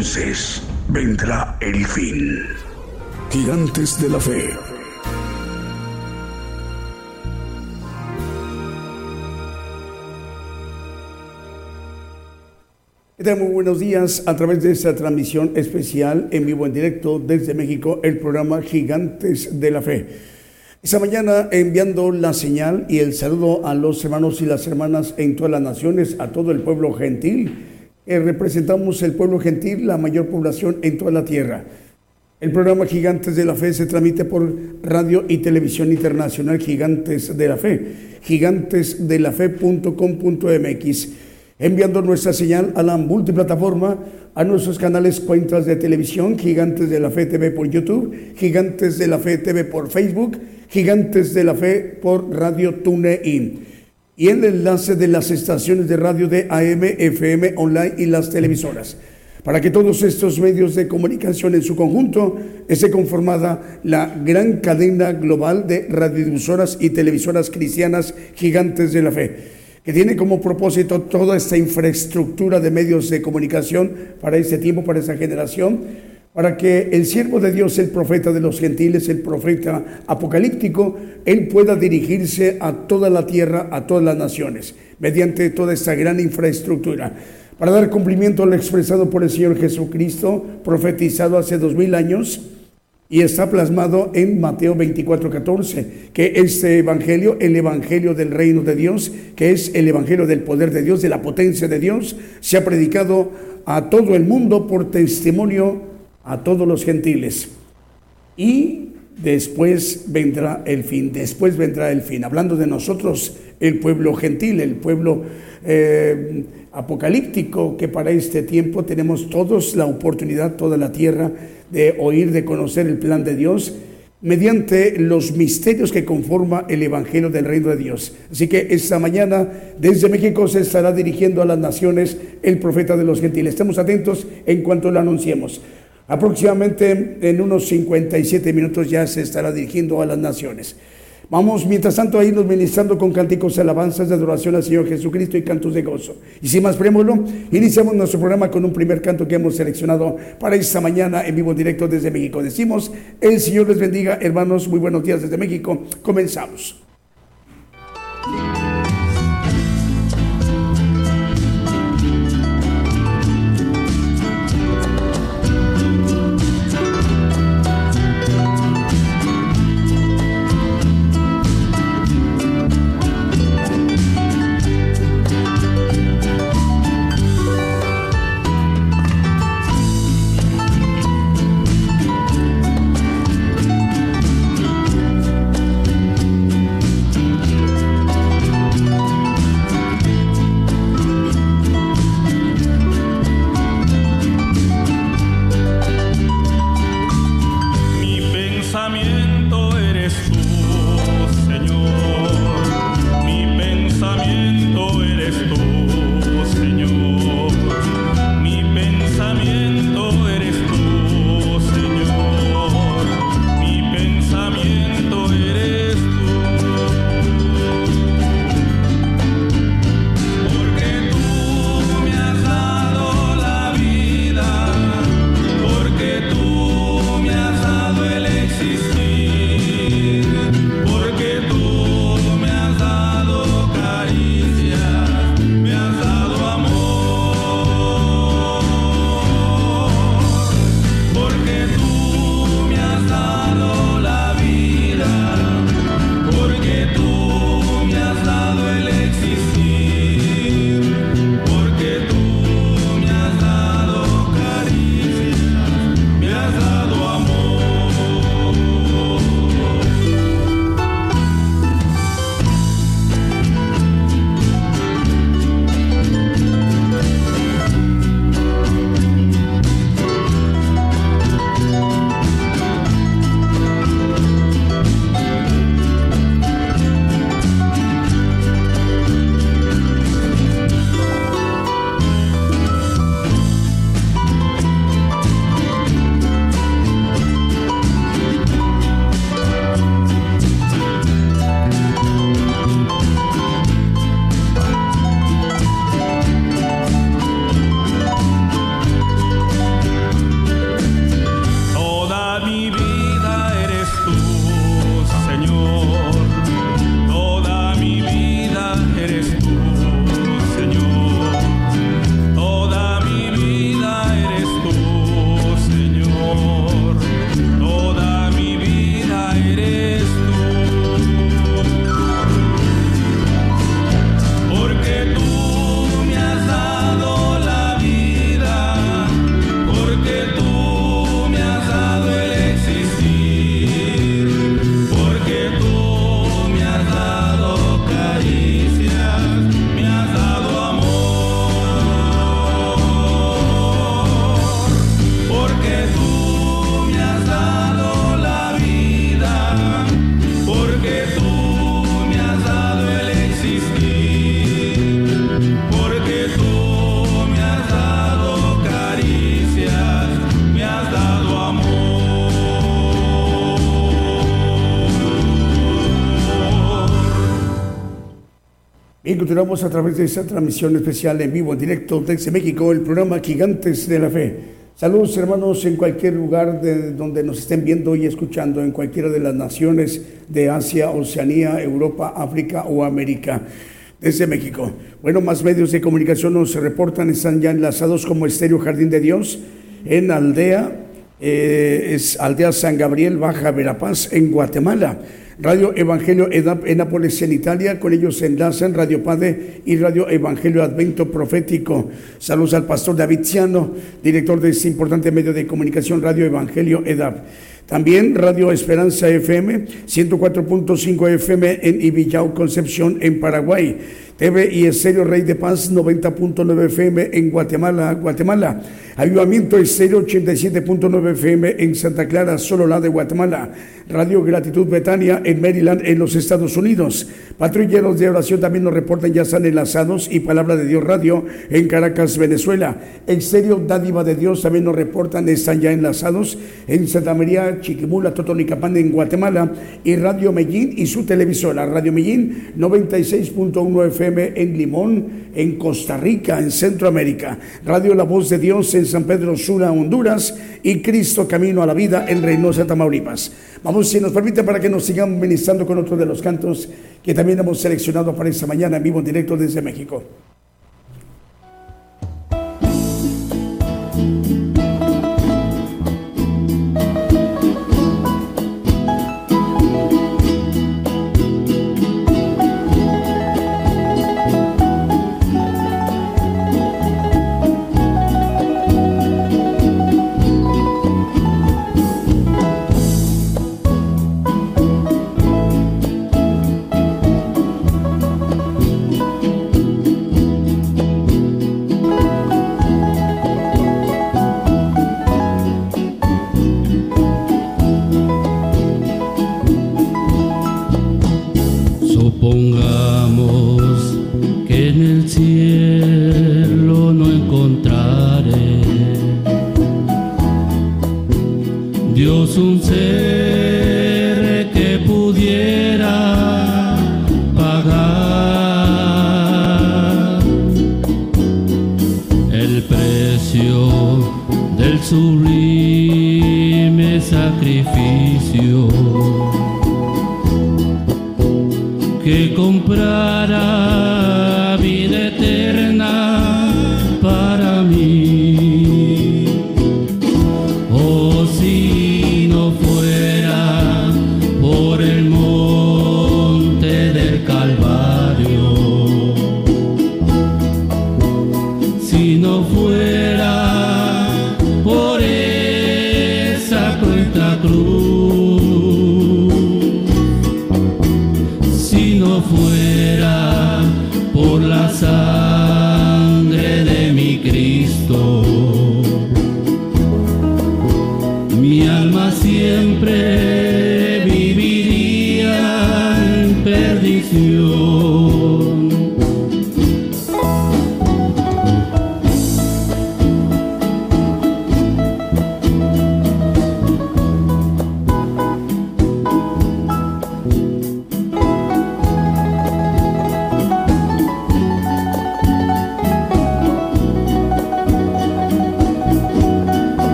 Entonces vendrá el fin. Gigantes de la Fe. Muy buenos días a través de esta transmisión especial en vivo en directo desde México, el programa Gigantes de la Fe. Esta mañana enviando la señal y el saludo a los hermanos y las hermanas en todas las naciones, a todo el pueblo gentil eh, representamos el pueblo gentil, la mayor población en toda la tierra. El programa Gigantes de la Fe se transmite por radio y televisión internacional Gigantes de la Fe, gigantesdelafe.com.mx, enviando nuestra señal a la multiplataforma, a nuestros canales cuentas de televisión, Gigantes de la Fe TV por YouTube, Gigantes de la Fe TV por Facebook, Gigantes de la Fe por Radio TuneIn y el enlace de las estaciones de radio de AM, FM, online y las televisoras. Para que todos estos medios de comunicación en su conjunto esté conformada la gran cadena global de radiodifusoras y televisoras cristianas gigantes de la fe, que tiene como propósito toda esta infraestructura de medios de comunicación para este tiempo, para esta generación, para que el siervo de Dios, el profeta de los gentiles, el profeta apocalíptico, él pueda dirigirse a toda la tierra, a todas las naciones, mediante toda esta gran infraestructura, para dar cumplimiento a lo expresado por el Señor Jesucristo, profetizado hace dos mil años, y está plasmado en Mateo 24, 14, que este evangelio, el evangelio del reino de Dios, que es el evangelio del poder de Dios, de la potencia de Dios, se ha predicado a todo el mundo por testimonio a todos los gentiles. Y después vendrá el fin, después vendrá el fin. Hablando de nosotros, el pueblo gentil, el pueblo eh, apocalíptico, que para este tiempo tenemos todos la oportunidad, toda la tierra, de oír, de conocer el plan de Dios mediante los misterios que conforma el Evangelio del Reino de Dios. Así que esta mañana desde México se estará dirigiendo a las naciones el profeta de los gentiles. Estemos atentos en cuanto lo anunciemos. Aproximadamente en unos 57 minutos ya se estará dirigiendo a las naciones. Vamos, mientras tanto, a irnos ministrando con cánticos alabanzas de adoración al Señor Jesucristo y cantos de gozo. Y sin más preámbulo, iniciamos nuestro programa con un primer canto que hemos seleccionado para esta mañana en vivo directo desde México. Decimos, el Señor les bendiga, hermanos, muy buenos días desde México. Comenzamos. Continuamos a través de esta transmisión especial en vivo, en directo desde México, el programa Gigantes de la Fe. Saludos hermanos en cualquier lugar de donde nos estén viendo y escuchando, en cualquiera de las naciones de Asia, Oceanía, Europa, África o América. Desde México. Bueno, más medios de comunicación nos reportan, están ya enlazados como Estéreo Jardín de Dios en Aldea, eh, es Aldea San Gabriel, Baja Verapaz, en Guatemala. Radio Evangelio EDAP en Nápoles, en Italia. Con ellos se enlazan Radio Padre y Radio Evangelio Advento Profético. Saludos al pastor David Ciano, director de este importante medio de comunicación Radio Evangelio EDAP. También Radio Esperanza FM, 104.5 FM en Ibillau, Concepción, en Paraguay. TV y Estéreo Rey de Paz 90.9 FM en Guatemala, Guatemala. Avivamiento Estéreo 87.9 FM en Santa Clara, solo la de Guatemala. Radio Gratitud Betania en Maryland, en los Estados Unidos. Patrulleros de oración también nos reportan, ya están enlazados. Y Palabra de Dios Radio en Caracas, Venezuela. Estéreo Dádiva de Dios también nos reportan, están ya enlazados en Santa María, Chiquimula, Totonicapán en Guatemala. Y Radio Medellín y su televisora, Radio Medellín 96.1 FM en Limón, en Costa Rica, en Centroamérica. Radio La Voz de Dios en San Pedro Sula, Honduras. Y Cristo Camino a la Vida en Reynosa, Tamaulipas. Vamos, si nos permite, para que nos sigan ministrando con otro de los cantos que también hemos seleccionado para esta mañana en vivo en directo desde México.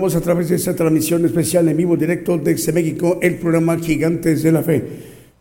A través de esta transmisión especial en vivo directo desde México, el programa Gigantes de la Fe.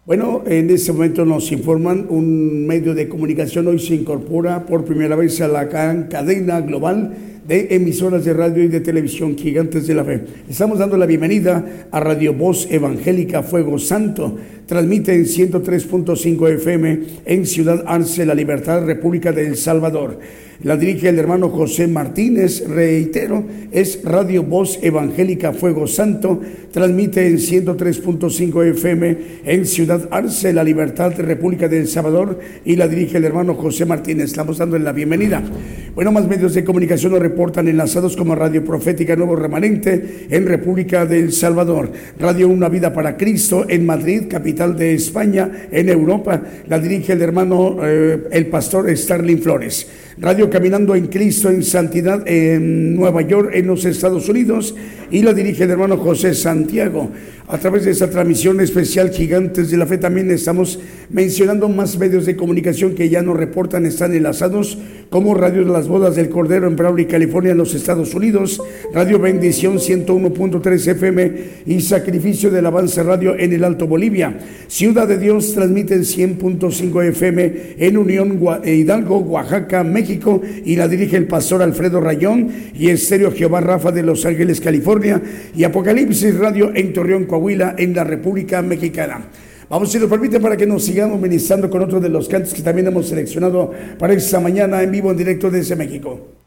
Bueno, en este momento nos informan un medio de comunicación hoy se incorpora por primera vez a la cadena global de emisoras de radio y de televisión Gigantes de la Fe. Estamos dando la bienvenida a Radio Voz Evangélica Fuego Santo. Transmite en 103.5 FM en Ciudad Arce, La Libertad, República de El Salvador. La dirige el hermano José Martínez, reitero, es Radio Voz Evangélica Fuego Santo, transmite en 103.5 FM en Ciudad Arce, La Libertad, República de El Salvador, y la dirige el hermano José Martínez. Estamos dando la bienvenida. Bueno, más medios de comunicación nos reportan enlazados como Radio Profética Nuevo Remanente en República de El Salvador, Radio Una Vida para Cristo en Madrid, capital de España, en Europa, la dirige el hermano, eh, el pastor Starling Flores. Radio Caminando en Cristo en Santidad en Nueva York, en los Estados Unidos, y la dirige el hermano José Santiago. A través de esta transmisión especial Gigantes de la Fe también estamos mencionando más medios de comunicación que ya nos reportan están enlazados, como Radio de las Bodas del Cordero en Brawley, California, en los Estados Unidos, Radio Bendición 101.3 FM y Sacrificio del Avance Radio en el Alto Bolivia. Ciudad de Dios transmite en 100.5 FM en Unión Hidalgo, Oaxaca, México, y la dirige el pastor Alfredo Rayón y Estéreo Jehová Rafa de Los Ángeles, California, y Apocalipsis Radio en Torreón, Coahuila, en la República Mexicana. Vamos, si nos permite, para que nos sigamos ministrando con otro de los cantos que también hemos seleccionado para esta mañana en vivo, en directo desde México.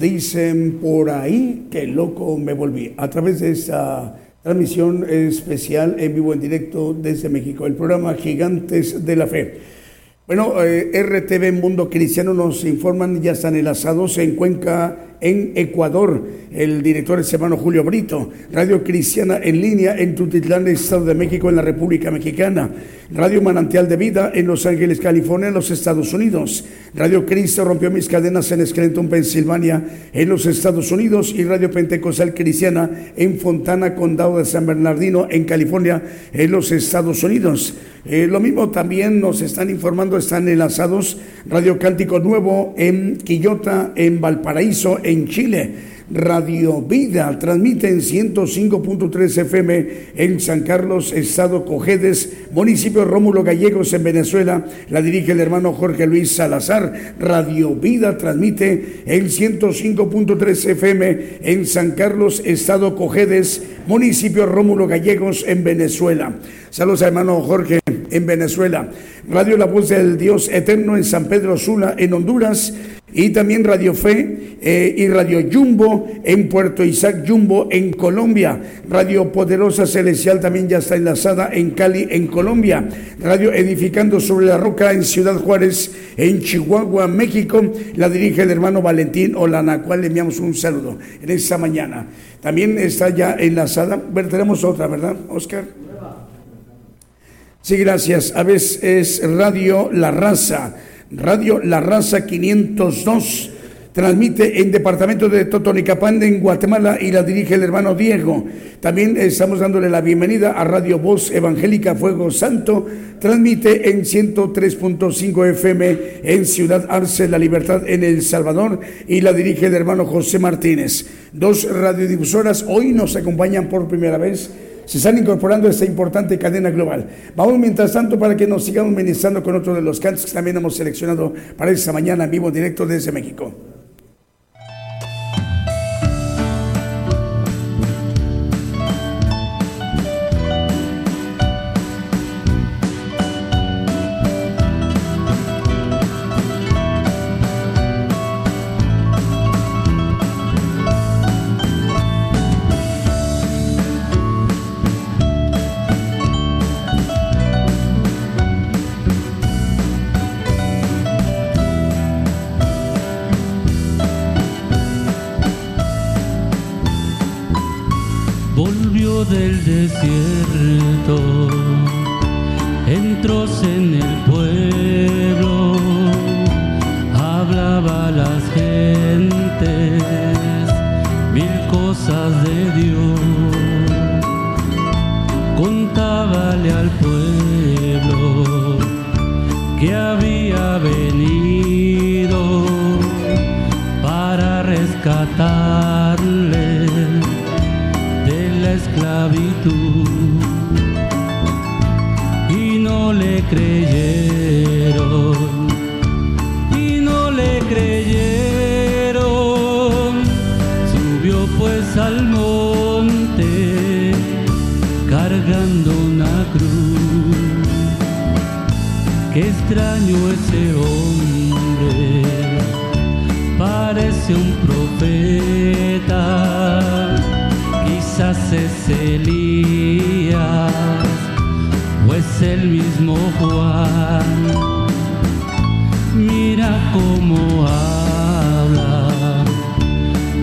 dicen por ahí que loco me volví. A través de esta transmisión especial en vivo, en directo desde México, el programa Gigantes de la Fe. Bueno, eh, RTV Mundo Cristiano nos informan, ya están enlazados en Cuenca, en Ecuador, el director es hermano Julio Brito, Radio Cristiana en línea en Tutitlán, Estado de México, en la República Mexicana, Radio Manantial de Vida en Los Ángeles, California, en los Estados Unidos, Radio Cristo rompió mis cadenas en Scranton, Pensilvania, en los Estados Unidos. Y Radio Pentecostal Cristiana en Fontana, Condado de San Bernardino, en California, en los Estados Unidos. Eh, lo mismo también nos están informando, están enlazados. Radio Cántico Nuevo en Quillota, en Valparaíso, en Chile. Radio Vida transmite en 105.3 FM en San Carlos, Estado Cojedes, municipio Rómulo Gallegos en Venezuela. La dirige el hermano Jorge Luis Salazar. Radio Vida transmite en 105.3 FM en San Carlos, Estado Cojedes, municipio Rómulo Gallegos en Venezuela. Saludos a hermano Jorge en Venezuela. Radio La Voz del Dios Eterno en San Pedro Sula en Honduras y también Radio Fe eh, y Radio Jumbo en Puerto Isaac Jumbo en Colombia. Radio Poderosa Celestial también ya está enlazada en Cali en Colombia. Radio Edificando sobre la Roca en Ciudad Juárez en Chihuahua, México. La dirige el hermano Valentín Olana, cual le enviamos un saludo en esta mañana. También está ya enlazada. Bueno, tenemos otra, ¿verdad, Oscar? Sí, gracias. A veces es Radio La Raza. Radio La Raza 502. Transmite en departamento de Totonicapán en Guatemala y la dirige el hermano Diego. También estamos dándole la bienvenida a Radio Voz Evangélica Fuego Santo. Transmite en 103.5 FM en Ciudad Arce, La Libertad en El Salvador y la dirige el hermano José Martínez. Dos radiodifusoras hoy nos acompañan por primera vez se están incorporando a esta importante cadena global. Vamos mientras tanto para que nos sigamos ministrando con otro de los cantos que también hemos seleccionado para esta mañana en vivo directo desde México. Desierto, entró en el pueblo, hablaba a las gentes mil cosas de Dios, contábale al pueblo que había y no le creyeron y no le creyeron. Subió pues al monte cargando una cruz. Qué extraño ese mismo Juan. Mira cómo habla,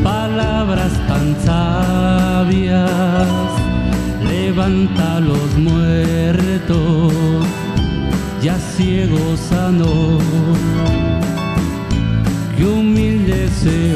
palabras tan sabias, levanta los muertos, ya ciego sanó. Qué humilde ese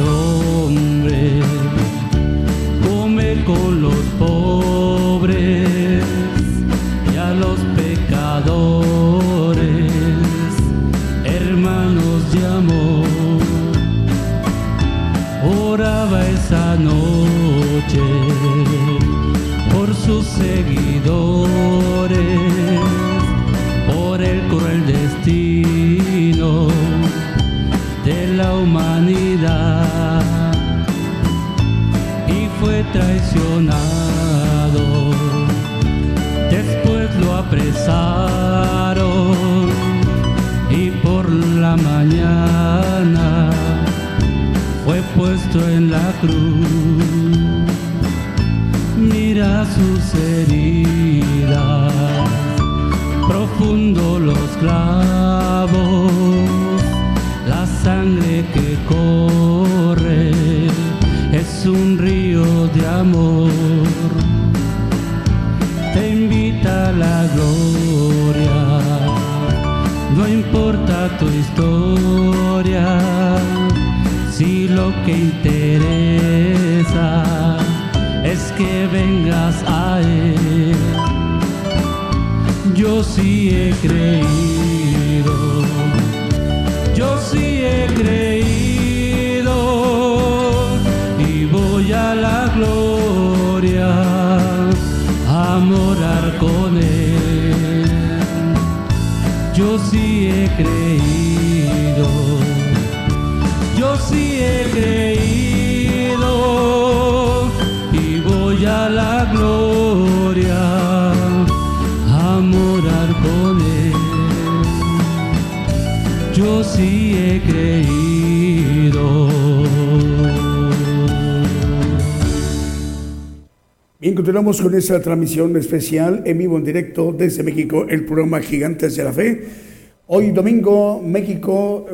que interesa es que vengas a Él, yo sí he creído, yo sí he creído y voy a la gloria a morar con Él. Yo sí he creído, he creído y voy a la gloria a morar con Él. Yo sí he creído. Bien, continuamos con esta transmisión especial en vivo en directo desde México, el programa Gigantes de la Fe. Hoy domingo, México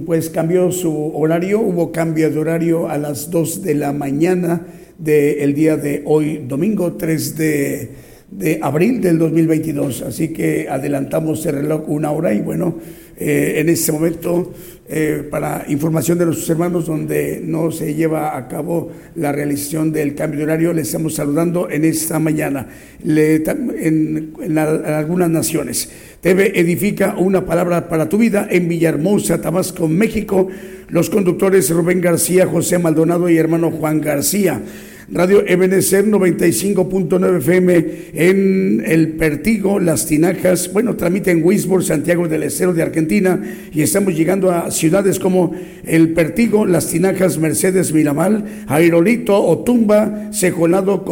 pues cambió su horario, hubo cambio de horario a las 2 de la mañana del día de hoy, domingo 3 de, de abril del 2022. Así que adelantamos el reloj una hora y bueno, eh, en este momento, eh, para información de nuestros hermanos donde no se lleva a cabo la realización del cambio de horario, les estamos saludando en esta mañana en, en algunas naciones. TV edifica una palabra para tu vida en Villahermosa, Tabasco, México. Los conductores Rubén García, José Maldonado y hermano Juan García. Radio Ebenecer 95.9 FM en El Pertigo, Las Tinajas. Bueno, transmite en Santiago del Estero de Argentina y estamos llegando a ciudades como El Pertigo, Las Tinajas, Mercedes, Miramar, Airolito, Otumba, Sejonado,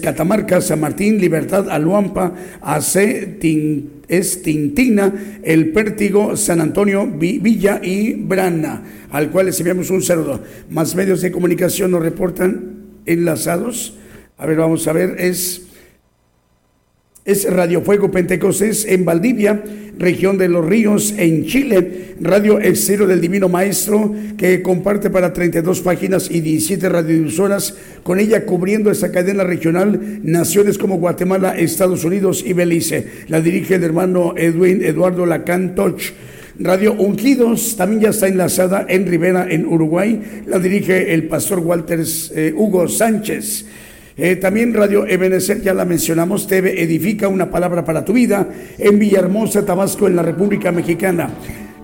Catamarca, San Martín, Libertad, Aluampa, Ace, Tin- es Tintina, El Pértigo, San Antonio, Vi- Villa y Brana, al cual les enviamos un saludo. Más medios de comunicación nos reportan enlazados. A ver, vamos a ver, es, es Radio Fuego Pentecostés en Valdivia, región de los ríos en Chile, Radio Estero del Divino Maestro, que comparte para 32 páginas y 17 radiodifusoras, con ella cubriendo esta cadena regional, naciones como Guatemala, Estados Unidos y Belice. La dirige el hermano Edwin Eduardo Lacan Toch. Radio Ungidos también ya está enlazada en Rivera, en Uruguay. La dirige el pastor Walters eh, Hugo Sánchez. Eh, también Radio Ebenezer, ya la mencionamos, TV Edifica una palabra para tu vida en Villahermosa, Tabasco, en la República Mexicana.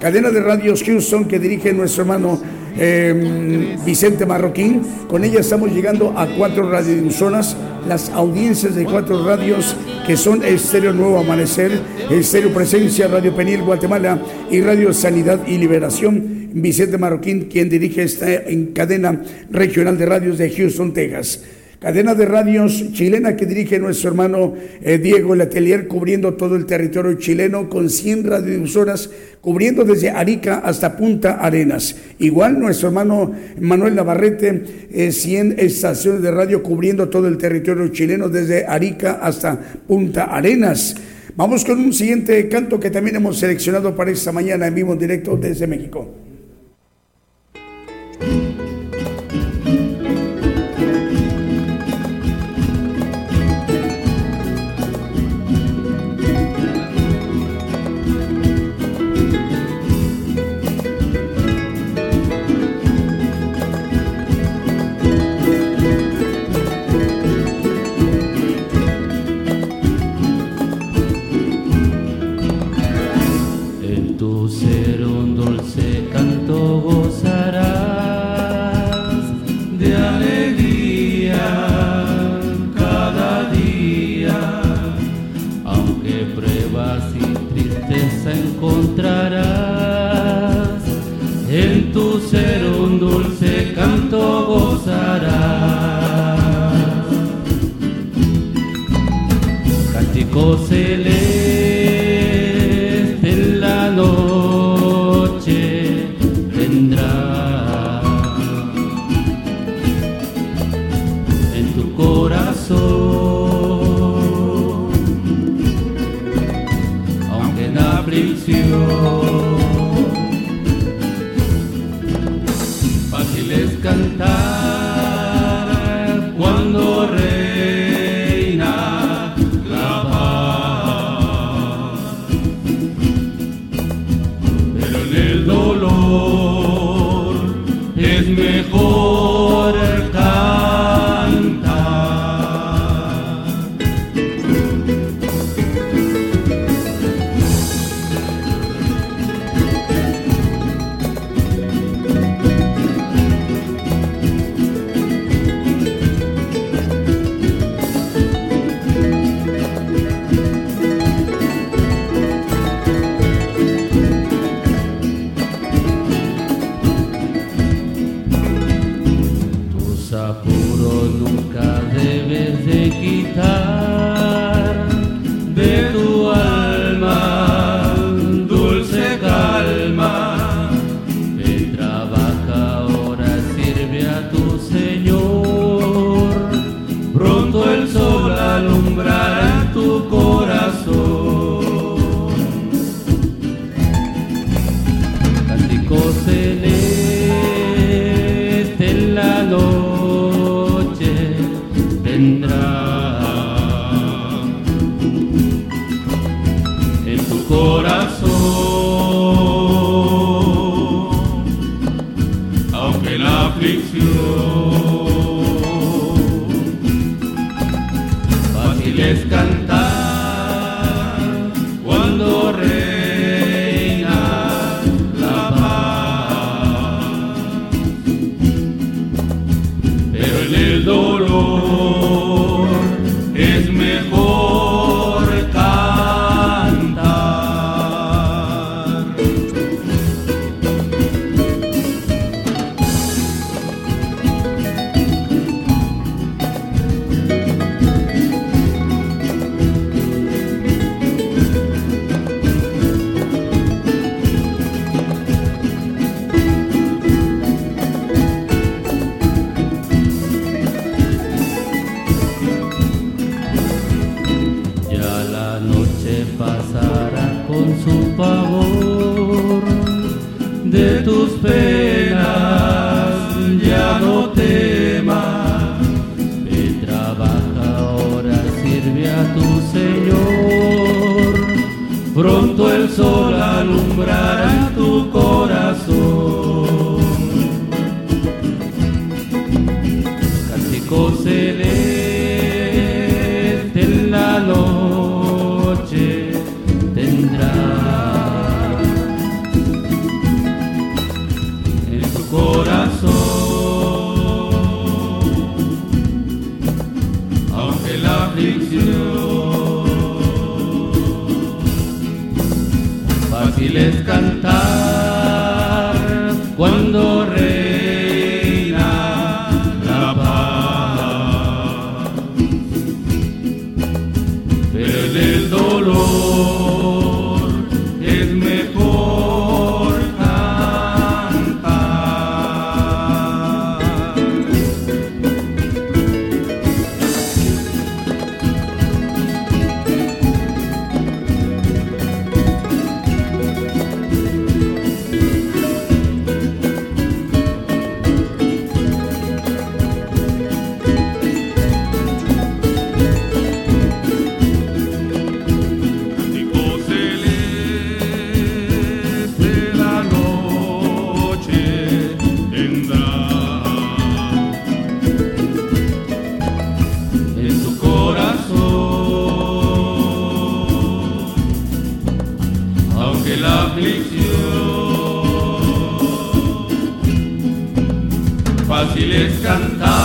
Cadena de radios Houston que dirige nuestro hermano eh, Vicente Marroquín. Con ella estamos llegando a cuatro radiodifusoras, las audiencias de cuatro radios que son Estéreo Nuevo Amanecer, Estéreo Presencia, Radio Penil Guatemala y Radio Sanidad y Liberación. Vicente Marroquín, quien dirige esta en cadena regional de radios de Houston, Texas. Cadena de radios chilena que dirige nuestro hermano eh, Diego Letelier, cubriendo todo el territorio chileno con 100 radiodifusoras, cubriendo desde Arica hasta Punta Arenas. Igual nuestro hermano Manuel Navarrete, eh, 100 estaciones de radio cubriendo todo el territorio chileno desde Arica hasta Punta Arenas. Vamos con un siguiente canto que también hemos seleccionado para esta mañana en vivo en directo desde México. Canto gozarás. Cántico celeste fácil es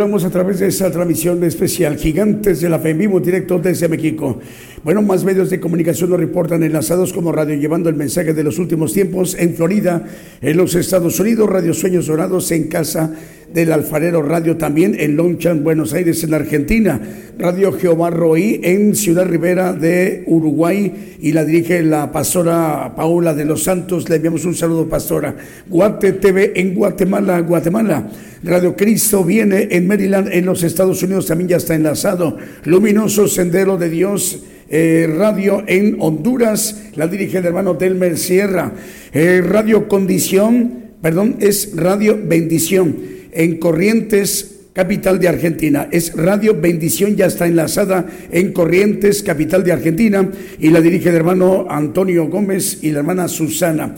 continuamos a través de esta transmisión especial Gigantes de la Fe en vivo directo desde México. Bueno, más medios de comunicación nos reportan enlazados como Radio Llevando el Mensaje de los Últimos Tiempos en Florida, en los Estados Unidos, Radio Sueños Dorados en Casa del Alfarero Radio también en Lonchan, Buenos Aires, en Argentina, Radio Jehová Roí en Ciudad Rivera de Uruguay y la dirige la pastora Paula de los Santos. Le enviamos un saludo, pastora. Guate TV en Guatemala, Guatemala. Radio Cristo viene en Maryland, en los Estados Unidos, también ya está enlazado. Luminoso Sendero de Dios. Eh, radio en Honduras, la dirige el hermano Delmer Sierra. Eh, radio Condición, perdón, es Radio Bendición en Corrientes, capital de Argentina. Es Radio Bendición, ya está enlazada en Corrientes, capital de Argentina, y la dirige el hermano Antonio Gómez y la hermana Susana.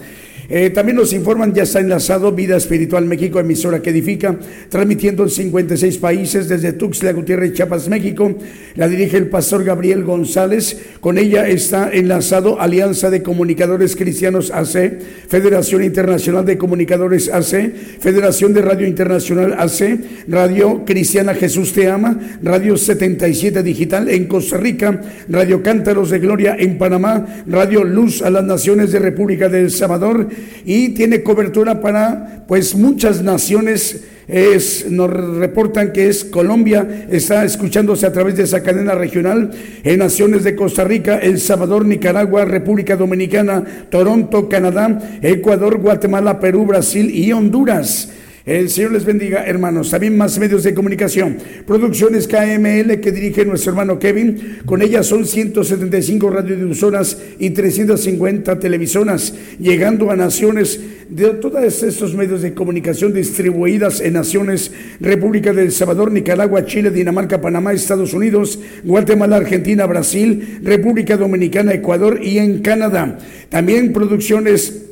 Eh, también nos informan, ya está enlazado Vida Espiritual México, emisora que edifica, transmitiendo en 56 países desde Tuxtla Gutiérrez, Chiapas, México. La dirige el pastor Gabriel González. Con ella está enlazado Alianza de Comunicadores Cristianos AC, Federación Internacional de Comunicadores AC, Federación de Radio Internacional AC, Radio Cristiana Jesús Te Ama, Radio 77 Digital en Costa Rica, Radio Cántaros de Gloria en Panamá, Radio Luz a las Naciones de República del Salvador y tiene cobertura para pues muchas naciones es, nos reportan que es Colombia, está escuchándose a través de esa cadena regional en naciones de Costa Rica, El Salvador, Nicaragua, República Dominicana, Toronto, Canadá, Ecuador, Guatemala, Perú, Brasil y Honduras. El Señor les bendiga, hermanos. También más medios de comunicación. Producciones KML que dirige nuestro hermano Kevin. Con ella son 175 radiodifusoras y 350 televisoras, llegando a naciones de todos estos medios de comunicación distribuidas en naciones República del Salvador, Nicaragua, Chile, Dinamarca, Panamá, Estados Unidos, Guatemala, Argentina, Brasil, República Dominicana, Ecuador y en Canadá. También producciones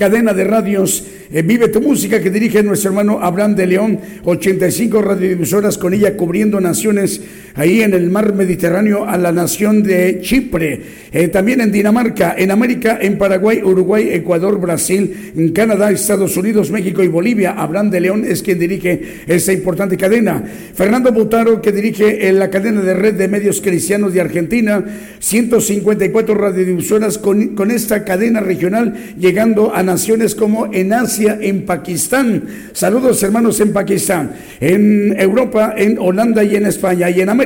cadena de radios eh, Vive tu Música que dirige nuestro hermano Abraham de León, 85 radiodifusoras con ella cubriendo naciones ahí en el mar Mediterráneo a la nación de Chipre, eh, también en Dinamarca, en América, en Paraguay, Uruguay, Ecuador, Brasil, en Canadá, Estados Unidos, México y Bolivia. Abraham de León es quien dirige esa importante cadena. Fernando Butaro que dirige en la cadena de red de medios cristianos de Argentina, 154 radiodifusoras con, con esta cadena regional llegando a naciones como en Asia, en Pakistán. Saludos hermanos en Pakistán, en Europa, en Holanda y en España y en América,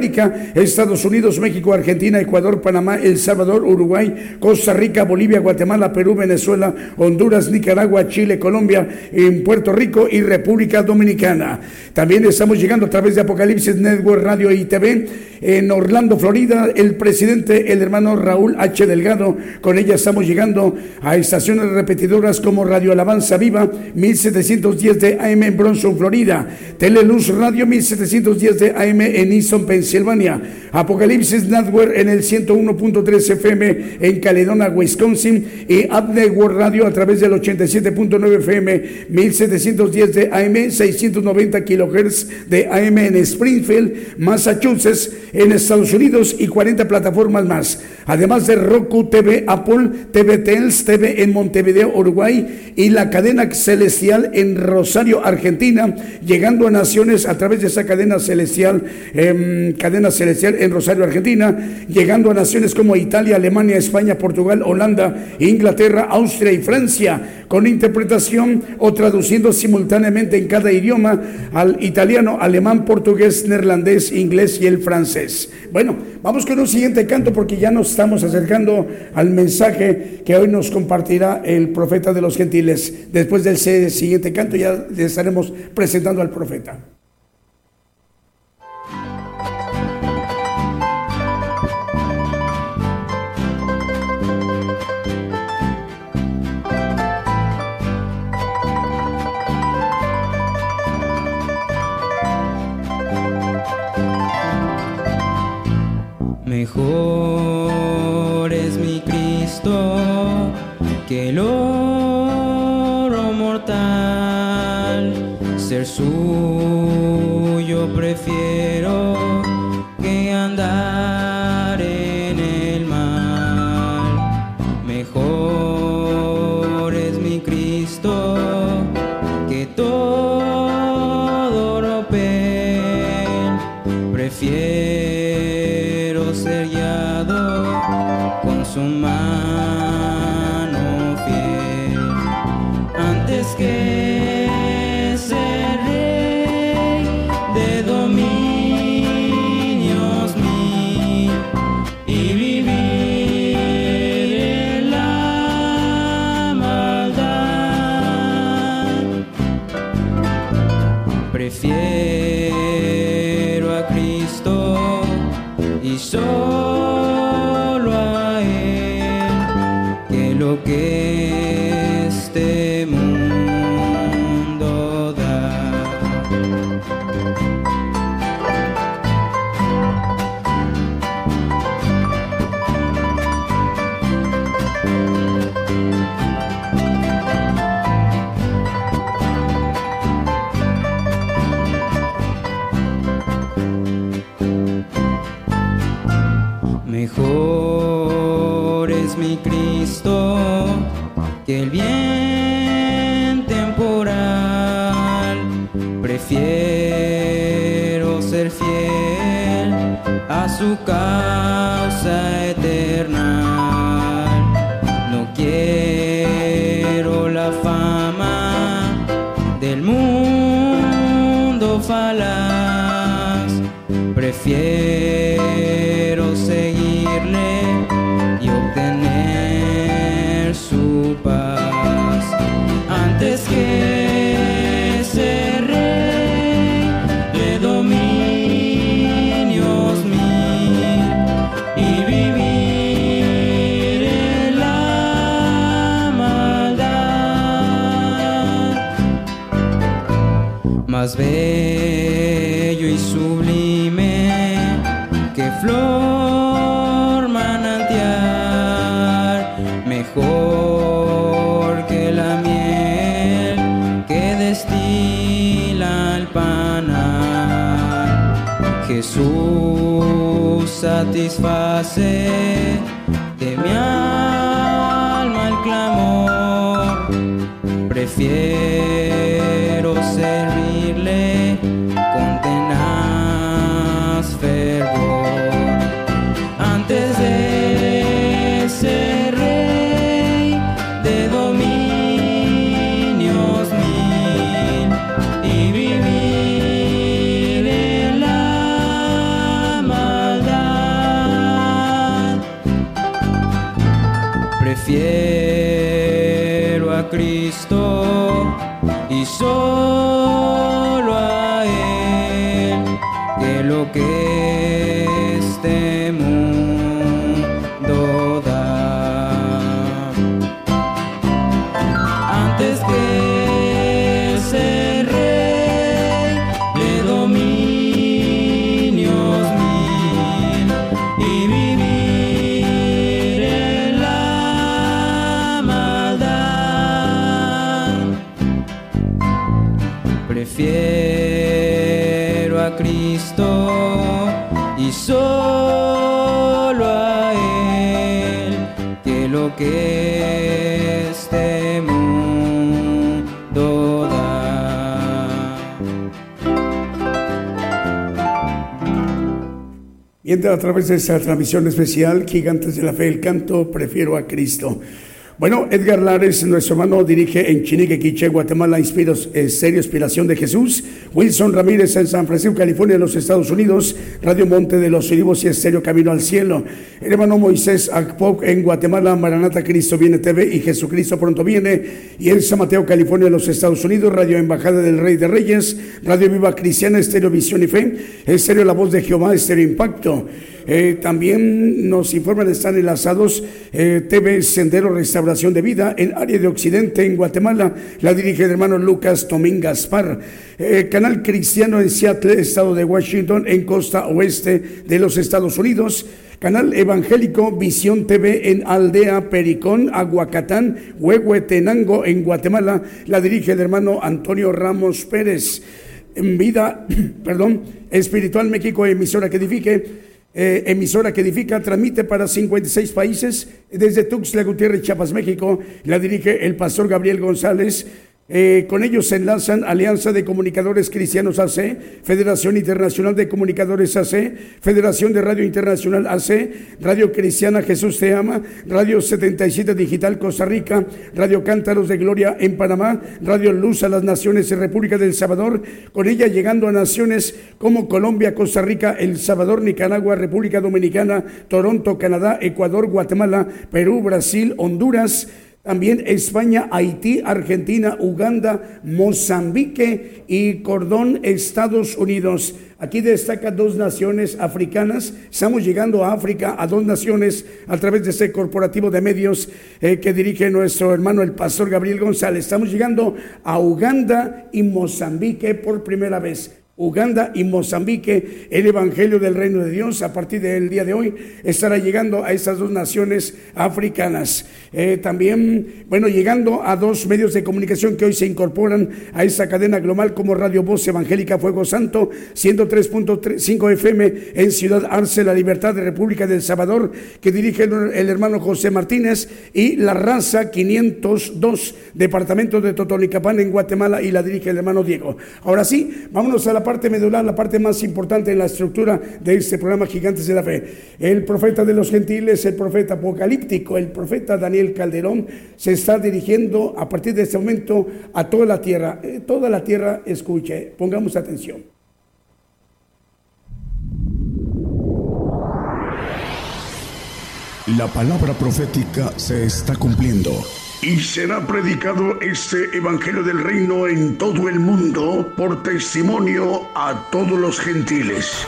Estados Unidos, México, Argentina, Ecuador, Panamá, El Salvador, Uruguay, Costa Rica, Bolivia, Guatemala, Perú, Venezuela, Honduras, Nicaragua, Chile, Colombia, en Puerto Rico y República Dominicana. También estamos llegando a través de Apocalipsis Network Radio y TV en Orlando, Florida, el presidente, el hermano Raúl H. Delgado. Con ella estamos llegando a estaciones repetidoras como Radio Alabanza Viva, 1710 de AM en Bronson, Florida. Teleluz Radio, 1710 de AM en Easton, Pensilvania. Apocalipsis Network en el 101.3 FM en Caledonia, Wisconsin. Y App Network Radio a través del 87.9 FM, 1710 de AM, 690 kilohertz de AM en Springfield, Massachusetts, en Estados Unidos y 40 plataformas más. Además de Roku TV, Apple, TV Tels, TV en Montevideo, Uruguay y la cadena celestial en Rosario, Argentina, llegando a naciones a través de esa cadena celestial, eh, cadena celestial en Rosario, Argentina, llegando a naciones como Italia, Alemania, España, Portugal, Holanda, Inglaterra, Austria y Francia, con interpretación o traduciendo simultáneamente en cada idioma al italiano, alemán, portugués, neerlandés, inglés y el francés. Bueno, vamos con un siguiente canto porque ya nos estamos acercando al mensaje que hoy nos compartirá el profeta de los gentiles. Después del siguiente canto ya estaremos presentando al profeta. Que el más bello y sublime que flor manantial, mejor que la miel que destila el panal. Jesús satisface que este mundo da. Mientras a través de esta transmisión especial, Gigantes de la Fe, el canto, prefiero a Cristo. Bueno, Edgar Lares, nuestro hermano, dirige en Chinique, Quiche, Guatemala, Inspiros, eh, Serio Inspiración de Jesús. Wilson Ramírez en San Francisco, California, los Estados Unidos. Radio Monte de los Olivos y Estéreo Camino al Cielo. El hermano Moisés Akpok en Guatemala, Maranata Cristo Viene TV y Jesucristo Pronto Viene. Y en San Mateo, California, los Estados Unidos. Radio Embajada del Rey de Reyes. Radio Viva Cristiana, Estéreo Visión y Fe. Estéreo La Voz de Jehová, Estéreo Impacto. Eh, también nos informan, están enlazados eh, TV Sendero Restauración de Vida en área de Occidente en Guatemala. La dirige el hermano Lucas Tomín Gaspar. Eh, Canal Cristiano en Seattle, estado de Washington, en costa oeste de los Estados Unidos. Canal Evangélico Visión TV en Aldea Pericón, Aguacatán, Huehuetenango, en Guatemala. La dirige el hermano Antonio Ramos Pérez. En vida, perdón, Espiritual México, emisora que edifique. Eh, emisora que edifica, transmite para 56 países desde Tuxtla Gutiérrez, Chiapas, México. La dirige el pastor Gabriel González. Eh, con ellos se enlazan Alianza de Comunicadores Cristianos AC, Federación Internacional de Comunicadores AC, Federación de Radio Internacional AC, Radio Cristiana Jesús Te Ama, Radio 77 Digital Costa Rica, Radio Cántaros de Gloria en Panamá, Radio Luz a las Naciones en República del Salvador, con ella llegando a naciones como Colombia, Costa Rica, El Salvador, Nicaragua, República Dominicana, Toronto, Canadá, Ecuador, Guatemala, Perú, Brasil, Honduras, también España, Haití, Argentina, Uganda, Mozambique y Cordón, Estados Unidos. Aquí destaca dos naciones africanas. Estamos llegando a África, a dos naciones, a través de este corporativo de medios eh, que dirige nuestro hermano el pastor Gabriel González. Estamos llegando a Uganda y Mozambique por primera vez. Uganda y Mozambique, el Evangelio del Reino de Dios a partir del día de hoy estará llegando a estas dos naciones africanas. Eh, también, bueno, llegando a dos medios de comunicación que hoy se incorporan a esta cadena global como Radio Voz Evangélica Fuego Santo, 103.5 FM en Ciudad Arce, La Libertad de República del Salvador, que dirige el, el hermano José Martínez, y La Raza 502, Departamento de Totonicapán en Guatemala, y la dirige el hermano Diego. Ahora sí, vámonos a la la parte medular, la parte más importante en la estructura de este programa Gigantes de la Fe. El profeta de los gentiles, el profeta apocalíptico, el profeta Daniel Calderón, se está dirigiendo a partir de este momento a toda la tierra. Eh, toda la tierra escuche, pongamos atención. La palabra profética se está cumpliendo. Y será predicado este Evangelio del Reino en todo el mundo por testimonio a todos los gentiles.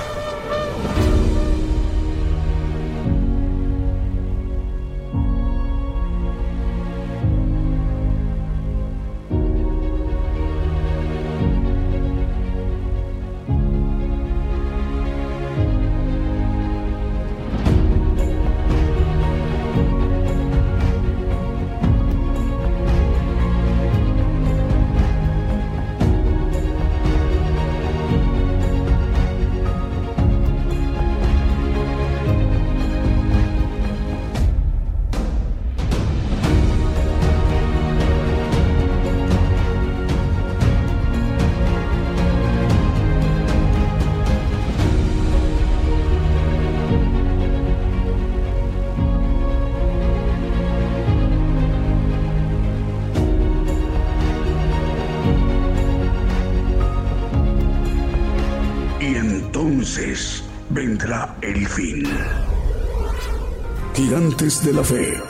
De la Fe.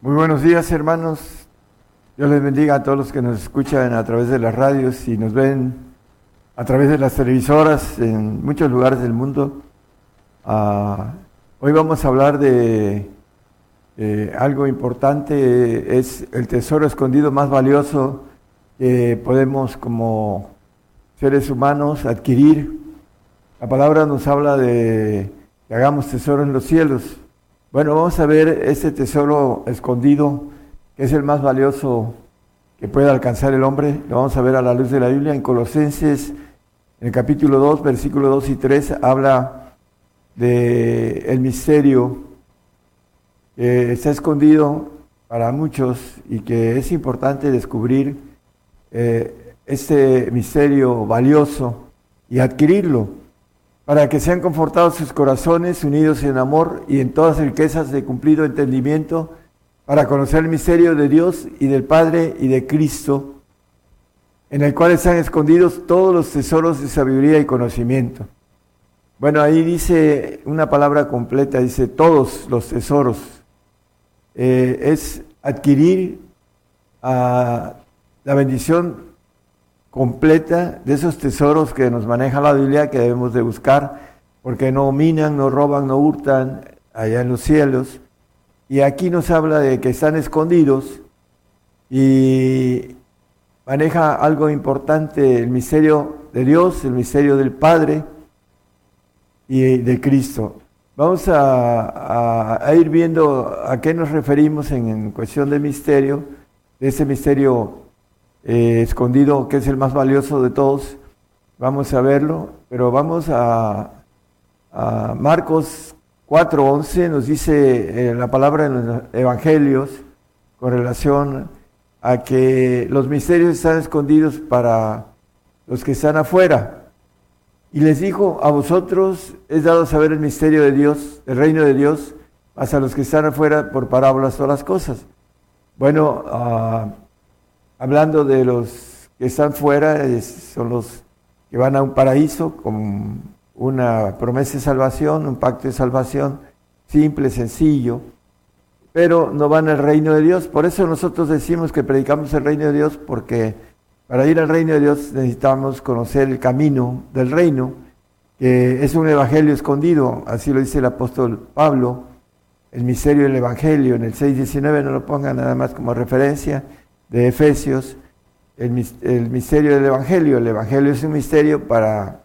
Muy buenos días, hermanos. Dios les bendiga a todos los que nos escuchan a través de las radios y nos ven a través de las televisoras en muchos lugares del mundo. Ah, hoy vamos a hablar de eh, algo importante, es el tesoro escondido más valioso que podemos como seres humanos adquirir. La palabra nos habla de que hagamos tesoro en los cielos. Bueno, vamos a ver ese tesoro escondido, que es el más valioso que puede alcanzar el hombre. Lo vamos a ver a la luz de la Biblia. En Colosenses, en el capítulo 2, versículo 2 y 3, habla de el misterio que está escondido para muchos y que es importante descubrir eh, este misterio valioso y adquirirlo para que sean confortados sus corazones, unidos en amor y en todas riquezas de cumplido entendimiento, para conocer el misterio de Dios y del Padre y de Cristo, en el cual están escondidos todos los tesoros de sabiduría y conocimiento. Bueno, ahí dice una palabra completa, dice todos los tesoros. Eh, es adquirir a la bendición completa de esos tesoros que nos maneja la Biblia que debemos de buscar, porque no minan, no roban, no hurtan allá en los cielos. Y aquí nos habla de que están escondidos y maneja algo importante, el misterio de Dios, el misterio del Padre y de Cristo. Vamos a, ir viendo a qué nos referimos en, en cuestión de misterio, de ese misterio eh, escondido que es el más valioso de todos. Vamos a verlo, pero vamos a, a Marcos 4.11, nos dice eh, la palabra en los evangelios con relación a que los misterios están escondidos para los que están afuera. Y les dijo, a vosotros es dado saber el misterio de Dios, el reino de Dios, mas a los que están afuera por parábolas todas las cosas. Bueno, ah, hablando de los que están fuera, son los que van a un paraíso con una promesa de salvación, un pacto de salvación simple, sencillo, pero no van al reino de Dios. Por eso nosotros decimos que predicamos el reino de Dios, porque para ir al reino de Dios necesitamos conocer el camino del reino, que es un evangelio escondido, así lo dice el apóstol Pablo, el misterio del evangelio, en el 6.19, no lo pongan nada más como referencia, de Efesios, el, mis- el misterio del evangelio. El evangelio es un misterio para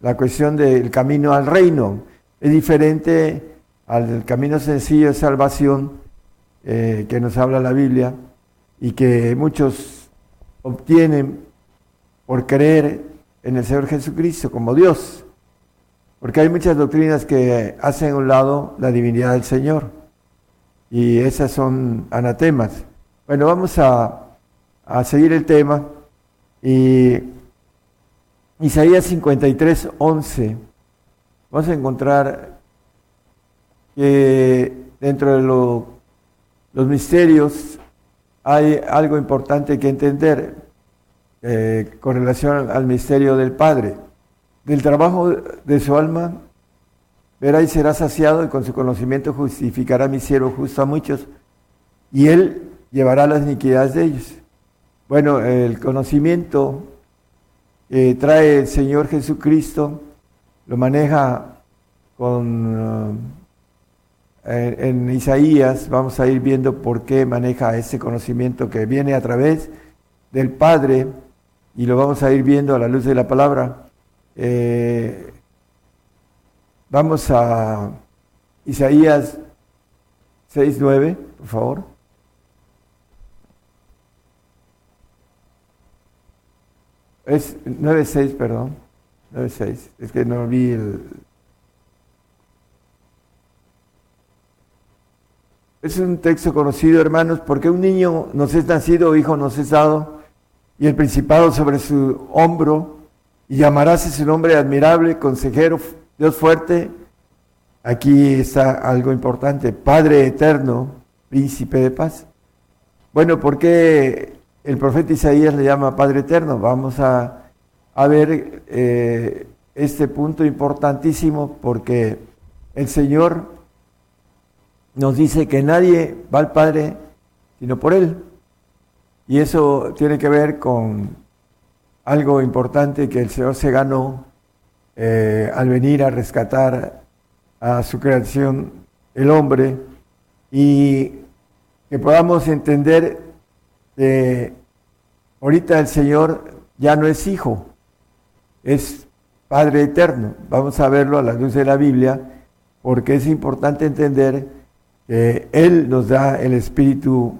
la cuestión del camino al reino. Es diferente al camino sencillo de salvación eh, que nos habla la Biblia y que muchos obtienen por creer en el Señor Jesucristo como Dios. Porque hay muchas doctrinas que hacen a un lado la divinidad del Señor. Y esas son anatemas. Bueno, vamos a, a seguir el tema. Y Isaías 53, 11. Vamos a encontrar que dentro de lo- los misterios hay algo importante que entender eh, con relación al misterio del Padre. Del trabajo de su alma verá y será saciado y con su conocimiento justificará mi siervo justo a muchos y él llevará las iniquidades de ellos. Bueno, el conocimiento que trae el Señor Jesucristo lo maneja con... eh, en, Isaías vamos a ir viendo por qué maneja ese conocimiento que viene a través del Padre y lo vamos a ir viendo a la luz de la palabra. Eh, vamos a Isaías 6.9, por favor. Es 9.6, perdón. 9.6. Es que no vi el... Es un texto conocido, hermanos, porque un niño nos es nacido, hijo nos es dado, y el principado sobre su hombro, y llamarás su nombre admirable, consejero, Dios fuerte. Aquí está algo importante, Padre eterno, príncipe de paz. Bueno, ¿por qué el profeta Isaías le llama Padre eterno? Vamos a, a ver eh, este punto importantísimo porque el Señor nos dice que nadie va al Padre sino por Él. Y eso tiene que ver con algo importante que el Señor se ganó eh, al venir a rescatar a su creación, el hombre, y que podamos entender que ahorita el Señor ya no es hijo, es Padre eterno. Vamos a verlo a la luz de la Biblia, porque es importante entender que Él nos da el Espíritu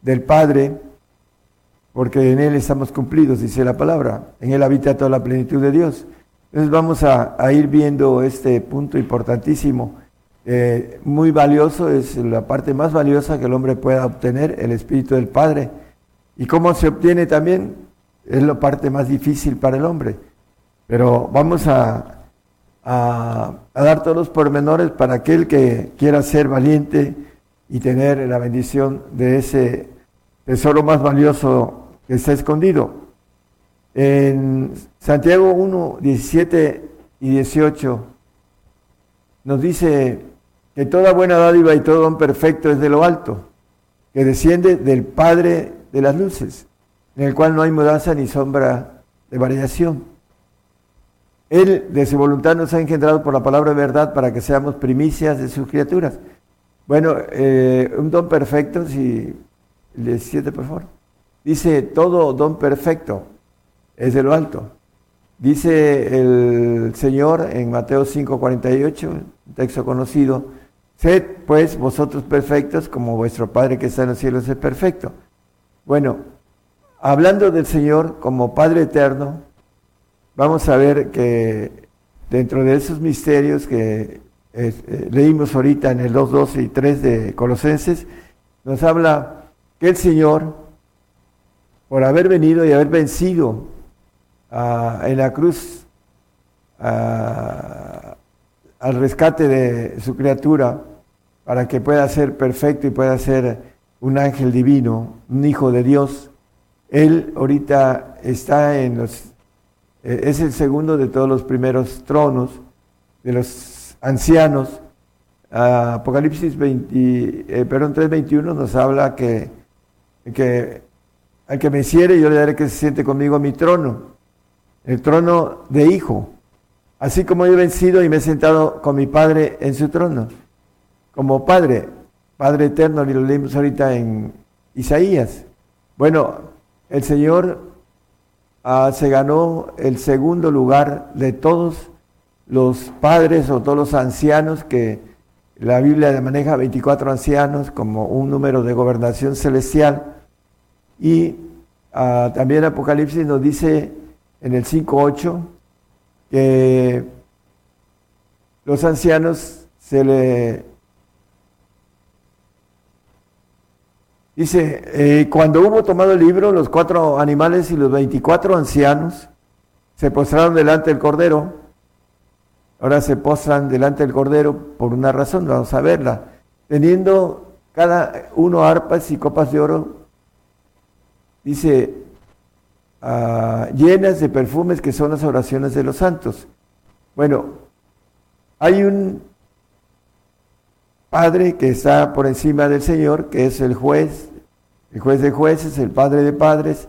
del Padre, porque en Él estamos cumplidos, dice la palabra. En Él habita toda la plenitud de Dios. Entonces vamos a, a ir viendo este punto importantísimo, eh, muy valioso, es la parte más valiosa que el hombre pueda obtener, el Espíritu del Padre. ¿Y cómo se obtiene también? Es la parte más difícil para el hombre. Pero vamos a, a, dar todos los pormenores para aquel que quiera ser valiente y tener la bendición de ese tesoro más valioso que está escondido. En Santiago 1, 17 y 18 nos dice que toda buena dádiva y todo don perfecto es de lo alto, que desciende del Padre de las luces, en el cual no hay mudanza ni sombra de variación. Él de su voluntad nos ha engendrado por la palabra de verdad para que seamos primicias de sus criaturas. Bueno, eh, un don perfecto, si el 17 por favor, dice todo don perfecto es de lo alto. Dice el Señor en Mateo 5:48, un texto conocido, sed pues vosotros perfectos como vuestro Padre que está en los cielos es perfecto. Bueno, hablando del Señor como Padre eterno, vamos a ver que dentro de esos misterios que eh, leímos ahorita en el 2, 12 y 3 de Colosenses, nos habla que el Señor, por haber venido y haber vencido en la cruz al rescate de su criatura, para que pueda ser perfecto y pueda ser un ángel divino, un hijo de Dios, Él ahorita está en los es el segundo de todos los primeros tronos, de los ancianos. Apocalipsis 20, eh, perdón, 3.21 nos habla que, que al que me hiciere yo le daré que se siente conmigo mi trono, el trono de hijo, así como yo he vencido y me he sentado con mi Padre en su trono, como Padre, Padre eterno, y lo leímos ahorita en Isaías. Bueno, el Señor Ah, se ganó el segundo lugar de todos los padres o todos los ancianos que la Biblia maneja 24 ancianos como un número de gobernación celestial. Y ah, también Apocalipsis nos dice en el 5.8 que los ancianos se le... Dice, eh, cuando hubo tomado el libro, los cuatro animales y los 24 ancianos se postraron delante del Cordero. Ahora se postran delante del Cordero por una razón, vamos a verla. Teniendo cada uno arpas y copas de oro, dice, ah, llenas de perfumes que son las oraciones de los santos. Bueno, hay un Padre que está por encima del Señor, que es el juez, el juez de jueces, el Padre de padres.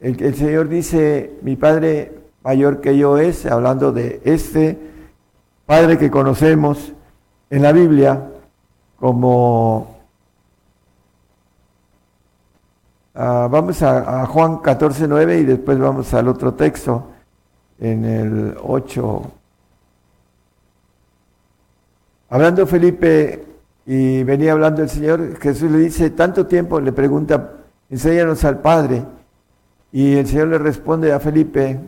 El, el Señor dice, mi Padre mayor que yo es, hablando de este Padre que conocemos en la Biblia como... ah, vamos a, a Juan 14, 9 y después vamos al otro texto en el 8. Hablando Felipe y venía hablando el Señor, Jesús le dice, tanto tiempo le pregunta, enséñanos al Padre. Y el Señor le responde a Felipe,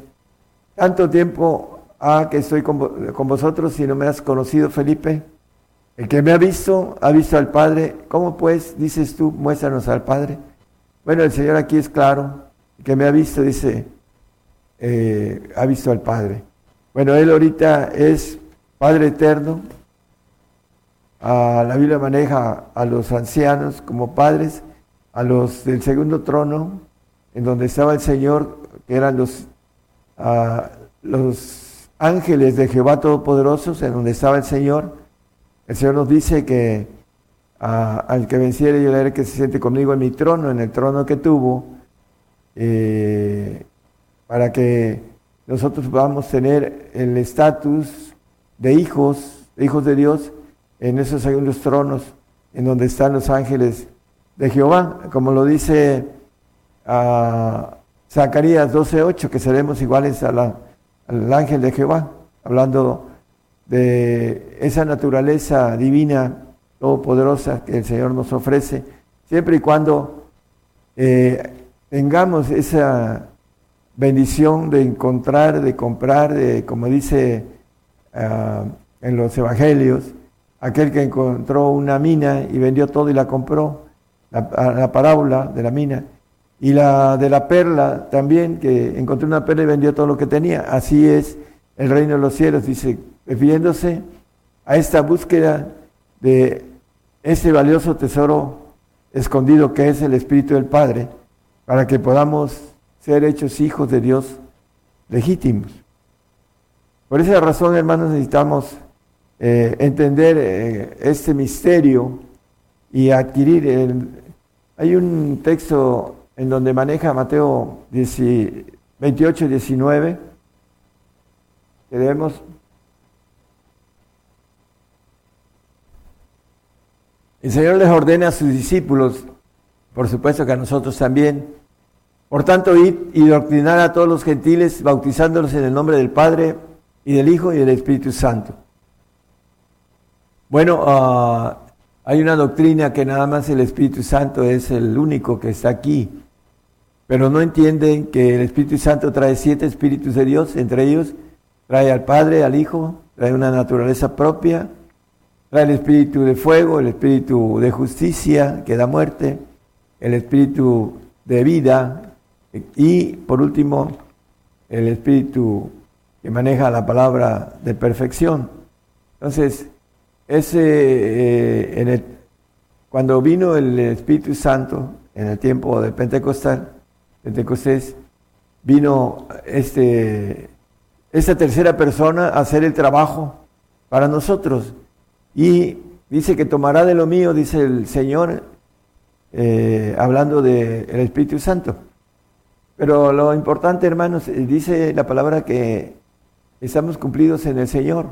tanto tiempo ha que estoy con vosotros y no me has conocido, Felipe. El que me ha visto, ha visto al Padre. ¿Cómo pues dices tú, muéstranos al Padre? Bueno, el Señor aquí es claro. El que me ha visto, dice, eh, ha visto al Padre. Bueno, Él ahorita es Padre eterno. Ah, la Biblia maneja a los ancianos como padres, a los del segundo trono, en donde estaba el Señor, que eran los, ah, los ángeles de Jehová Todopoderosos, en donde estaba el Señor. El Señor nos dice que ah, al que venciere yo le haré que se siente conmigo en mi trono, en el trono que tuvo, eh, para que nosotros podamos tener el estatus de hijos, hijos de Dios, en esos segundos tronos en donde están los ángeles de Jehová, como lo dice ah, Zacarías 12:8, que seremos iguales a al ángel de Jehová, hablando de esa naturaleza divina, todopoderosa que el Señor nos ofrece, siempre y cuando eh, tengamos esa bendición de encontrar, de comprar, de, como dice ah, en los evangelios, aquel que encontró una mina y vendió todo y la compró, la, la parábola de la mina, y la de la perla también, que encontró una perla y vendió todo lo que tenía. Así es el reino de los cielos, dice, refiriéndose a esta búsqueda de ese valioso tesoro escondido que es el Espíritu del Padre, para que podamos ser hechos hijos de Dios legítimos. Por esa razón, hermanos, necesitamos eh, entender eh, este misterio y adquirir el... Hay un texto en donde maneja Mateo 10 28, 19, que debemos... El Señor les ordena a sus discípulos, por supuesto que a nosotros también, por tanto, id y doctrinar a todos los gentiles, bautizándolos en el nombre del Padre y del Hijo y del Espíritu Santo. Bueno, ah, hay una doctrina que nada más el Espíritu Santo es el único que está aquí, pero no entienden que el Espíritu Santo trae siete espíritus de Dios, entre ellos trae al Padre, al Hijo, trae una naturaleza propia, trae el espíritu de fuego, el espíritu de justicia que da muerte, el espíritu de vida y por último el espíritu que maneja la palabra de perfección. Entonces, ese, eh, en el- cuando vino el Espíritu Santo en el tiempo de Pentecostal, Pentecostés, vino este, esta tercera persona a hacer el trabajo para nosotros. Y dice que tomará de lo mío, dice el Señor, eh, hablando del Espíritu Santo. Pero lo importante, hermanos, dice la palabra que estamos cumplidos en el Señor.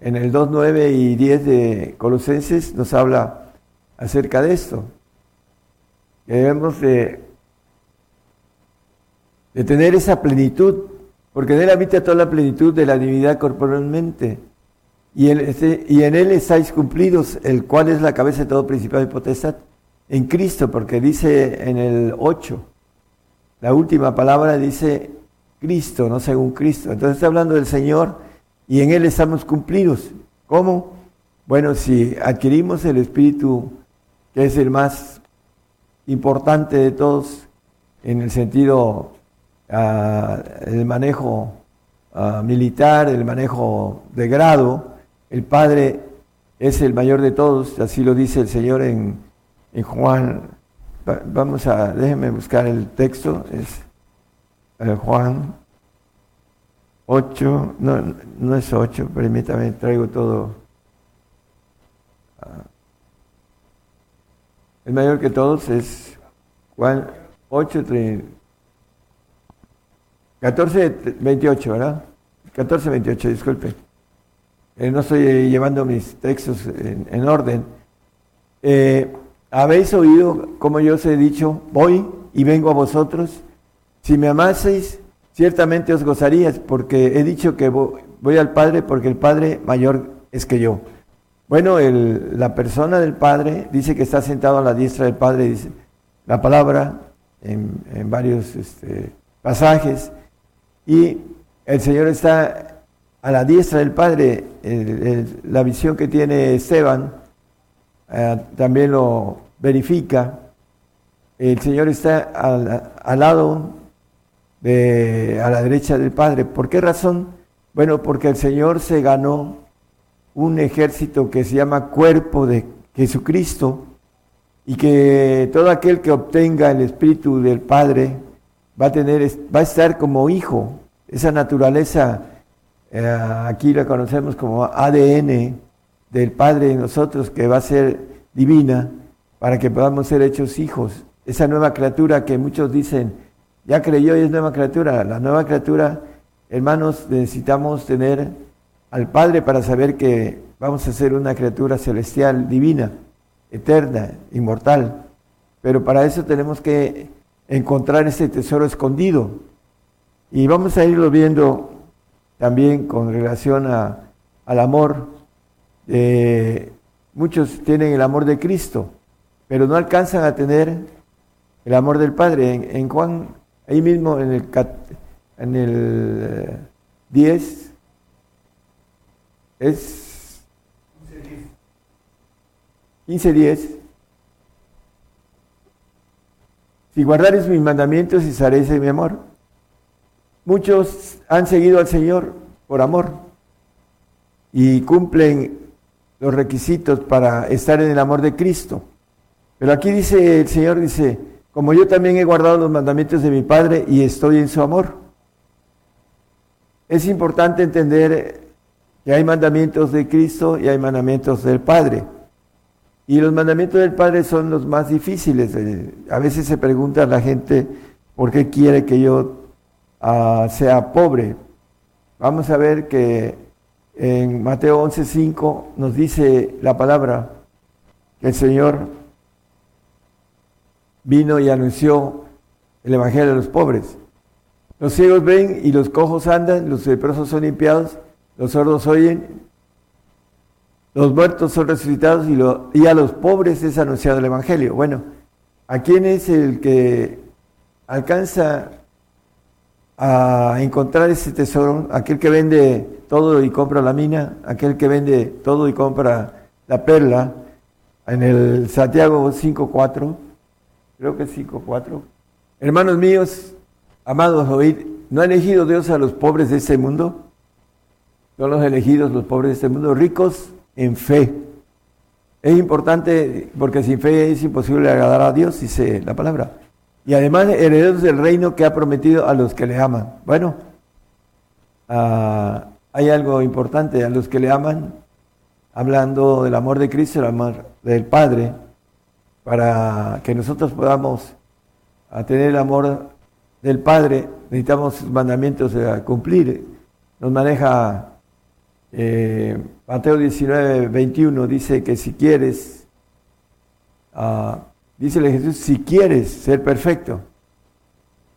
En el 2, 9 y 10 de Colosenses nos habla acerca de esto. Que debemos de, tener esa plenitud, porque en Él habita toda la plenitud de la divinidad corporalmente. Y, él, este- en Él estáis cumplidos, el cual es la cabeza de todo principado y potestad. En Cristo, porque dice en el 8, la última palabra dice Cristo, no según Cristo. Entonces está hablando del Señor y en Él estamos cumplidos. ¿Cómo? Bueno, si adquirimos el Espíritu, que es el más importante de todos, en el sentido ah, el manejo ah, militar, el manejo de grado, el Padre es el mayor de todos, así lo dice el Señor en, Juan. Va- Vamos a, déjenme buscar el texto, es eh, Juan 8, no, no es 8, permítame, traigo todo. El mayor que todos es Juan 8, 14, 28, ¿verdad? 14, 28, disculpe. Eh, no estoy eh, llevando mis textos en, en orden. Eh, Habéis oído como yo os he dicho, voy y vengo a vosotros. Si me amaseis, ciertamente os gozarías, porque he dicho que vo- voy al Padre, porque el Padre mayor es que yo. Bueno, el- la persona del Padre dice que está sentado a la diestra del Padre, dice la palabra en, varios este, pasajes, y el Señor está a la diestra del Padre. La visión que tiene Esteban eh, también lo verifica. El Señor está al lado de, a la derecha del Padre. ¿Por qué razón? Bueno, porque el Señor se ganó un ejército que se llama cuerpo de Jesucristo y que todo aquel que obtenga el Espíritu del Padre va a tener, va a estar como hijo. Esa naturaleza, eh, aquí la conocemos como ADN del Padre en nosotros, que va a ser divina, para que podamos ser hechos hijos. Esa nueva criatura que muchos dicen, ya creyó y es nueva criatura. La nueva criatura, hermanos, necesitamos tener al Padre para saber que vamos a ser una criatura celestial, divina, eterna, inmortal. Pero para eso tenemos que encontrar ese tesoro escondido. Y vamos a irlo viendo también con relación a, al amor. Eh, muchos tienen el amor de Cristo, pero no alcanzan a tener el amor del Padre. En, en Juan, ahí mismo en el, en el eh, 10, es 15.10. Si guardares mis mandamientos y saréis de mi amor. Muchos han seguido al Señor por amor y cumplen los requisitos para estar en el amor de Cristo. Pero aquí dice el Señor, dice, como yo también he guardado los mandamientos de mi Padre y estoy en su amor. Es importante entender que hay mandamientos de Cristo y hay mandamientos del Padre. Y los mandamientos del Padre son los más difíciles. Eh, A veces se pregunta la gente, ¿por qué quiere que yo ah, sea pobre? Vamos a ver que en Mateo 11:5 nos dice la palabra que el Señor vino y anunció el Evangelio a los pobres. Los ciegos ven y los cojos andan, los leprosos son limpiados, los sordos oyen, los muertos son resucitados y, lo- y a los pobres es anunciado el Evangelio. Bueno, ¿a quién es el que alcanza a encontrar ese tesoro? Aquel que vende todo y compra la mina, aquel que vende todo y compra la perla. En el Santiago 5.4, creo que es 5.4. Hermanos míos, amados, oíd, ¿no ha elegido Dios a los pobres de este mundo? Son los elegidos los pobres de este mundo, ricos en fe. Es importante porque sin fe es imposible agradar a Dios, dice la palabra. Y además herederos del reino que ha prometido a los que le aman. Bueno, ah, hay algo importante, a los que le aman, hablando del amor de Cristo, el amor del Padre, para que nosotros podamos tener el amor del Padre, necesitamos sus mandamientos a cumplir. Nos maneja eh, Mateo 19, 21, dice que si quieres, ah, dícele Jesús, si quieres ser perfecto,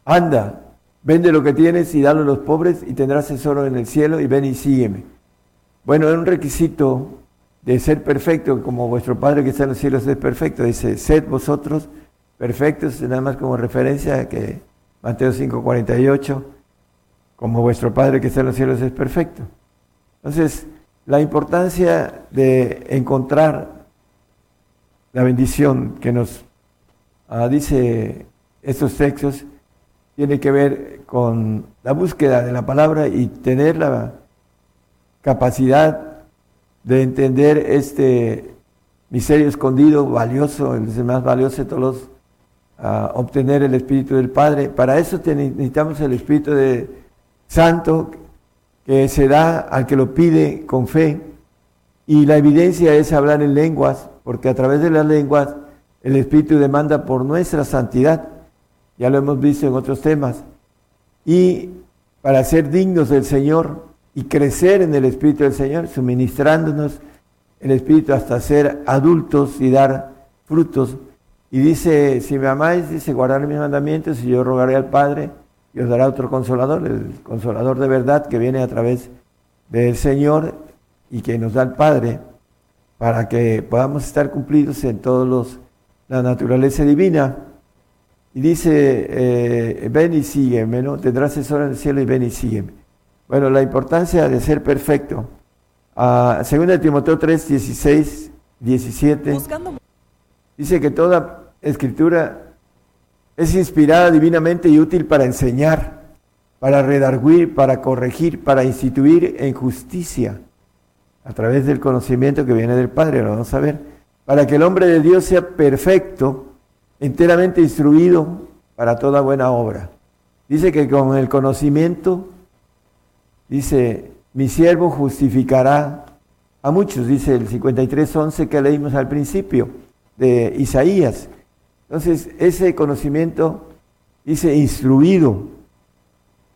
anda, vende lo que tienes y dalo a los pobres y tendrás tesoro en el cielo y ven y sígueme. Bueno, es un requisito de ser perfecto, como vuestro Padre que está en los cielos es perfecto. Dice, sed vosotros perfectos, nada más como referencia que Mateo 5:48. como vuestro Padre que está en los cielos es perfecto. Entonces, la importancia de encontrar la bendición que nos ah, dice estos textos tiene que ver con la búsqueda de la palabra y tener la capacidad de entender este misterio escondido, valioso, el más valioso de todos los, ah, obtener el Espíritu del Padre. Para eso necesitamos el Espíritu de Santo que se da al que lo pide con fe. Y la evidencia es hablar en lenguas, porque a través de las lenguas el Espíritu demanda por nuestra santidad. Ya lo hemos visto en otros temas. Y para ser dignos del Señor y crecer en el Espíritu del Señor, suministrándonos el Espíritu hasta ser adultos y dar frutos. Y dice, si me amáis, dice, guardar mis mandamientos y yo rogaré al Padre y os dará otro consolador, el consolador de verdad que viene a través del Señor y que nos da el Padre para que podamos estar cumplidos en todos la naturaleza divina. Y dice, eh, ven y sígueme, ¿no? Tendrás tesoro en el cielo y ven y sígueme. Bueno, la importancia de ser perfecto. Uh, según el Timoteo 3, 16, 17, dice que toda escritura es inspirada divinamente y útil para enseñar, para redarguir, para corregir, para instituir en justicia, a través del conocimiento que viene del Padre, lo vamos a ver, para que el hombre de Dios sea perfecto, enteramente instruido para toda buena obra. Dice que con el conocimiento, dice, mi siervo justificará a muchos, dice el 53.11 que leímos al principio de Isaías. Entonces, ese conocimiento dice instruido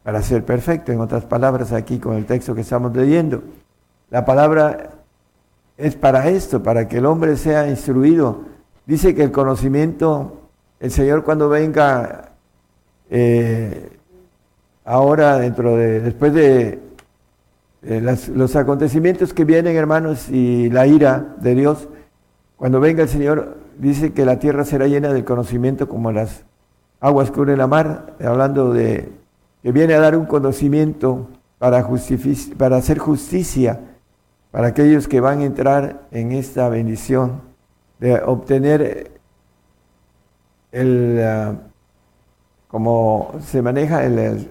para ser perfecto, en otras palabras, aquí con el texto que estamos leyendo. La palabra es para esto, para que el hombre sea instruido. Dice que el conocimiento, el Señor cuando venga eh, ahora dentro de, después de los acontecimientos que vienen, hermanos, y la ira de Dios, cuando venga el Señor, dice que la tierra será llena del conocimiento como las aguas cubren la mar, hablando de que viene a dar un conocimiento para, para hacer justicia para aquellos que van a entrar en esta bendición de obtener el, ah, como se maneja el,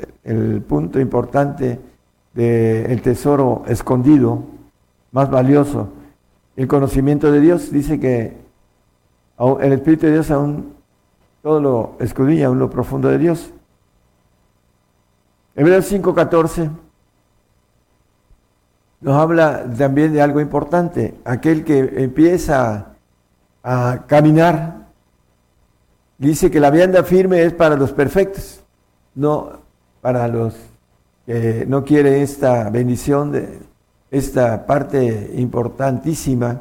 punto importante del tesoro escondido, más valioso, el conocimiento de Dios. Dice que el Espíritu de Dios aún todo lo escudriña, aún lo profundo de Dios. Hebreos 5:14 nos habla también de algo importante. Aquel que empieza a caminar, dice que la vianda firme es para los perfectos, no para los que no quieren esta bendición, de esta parte importantísima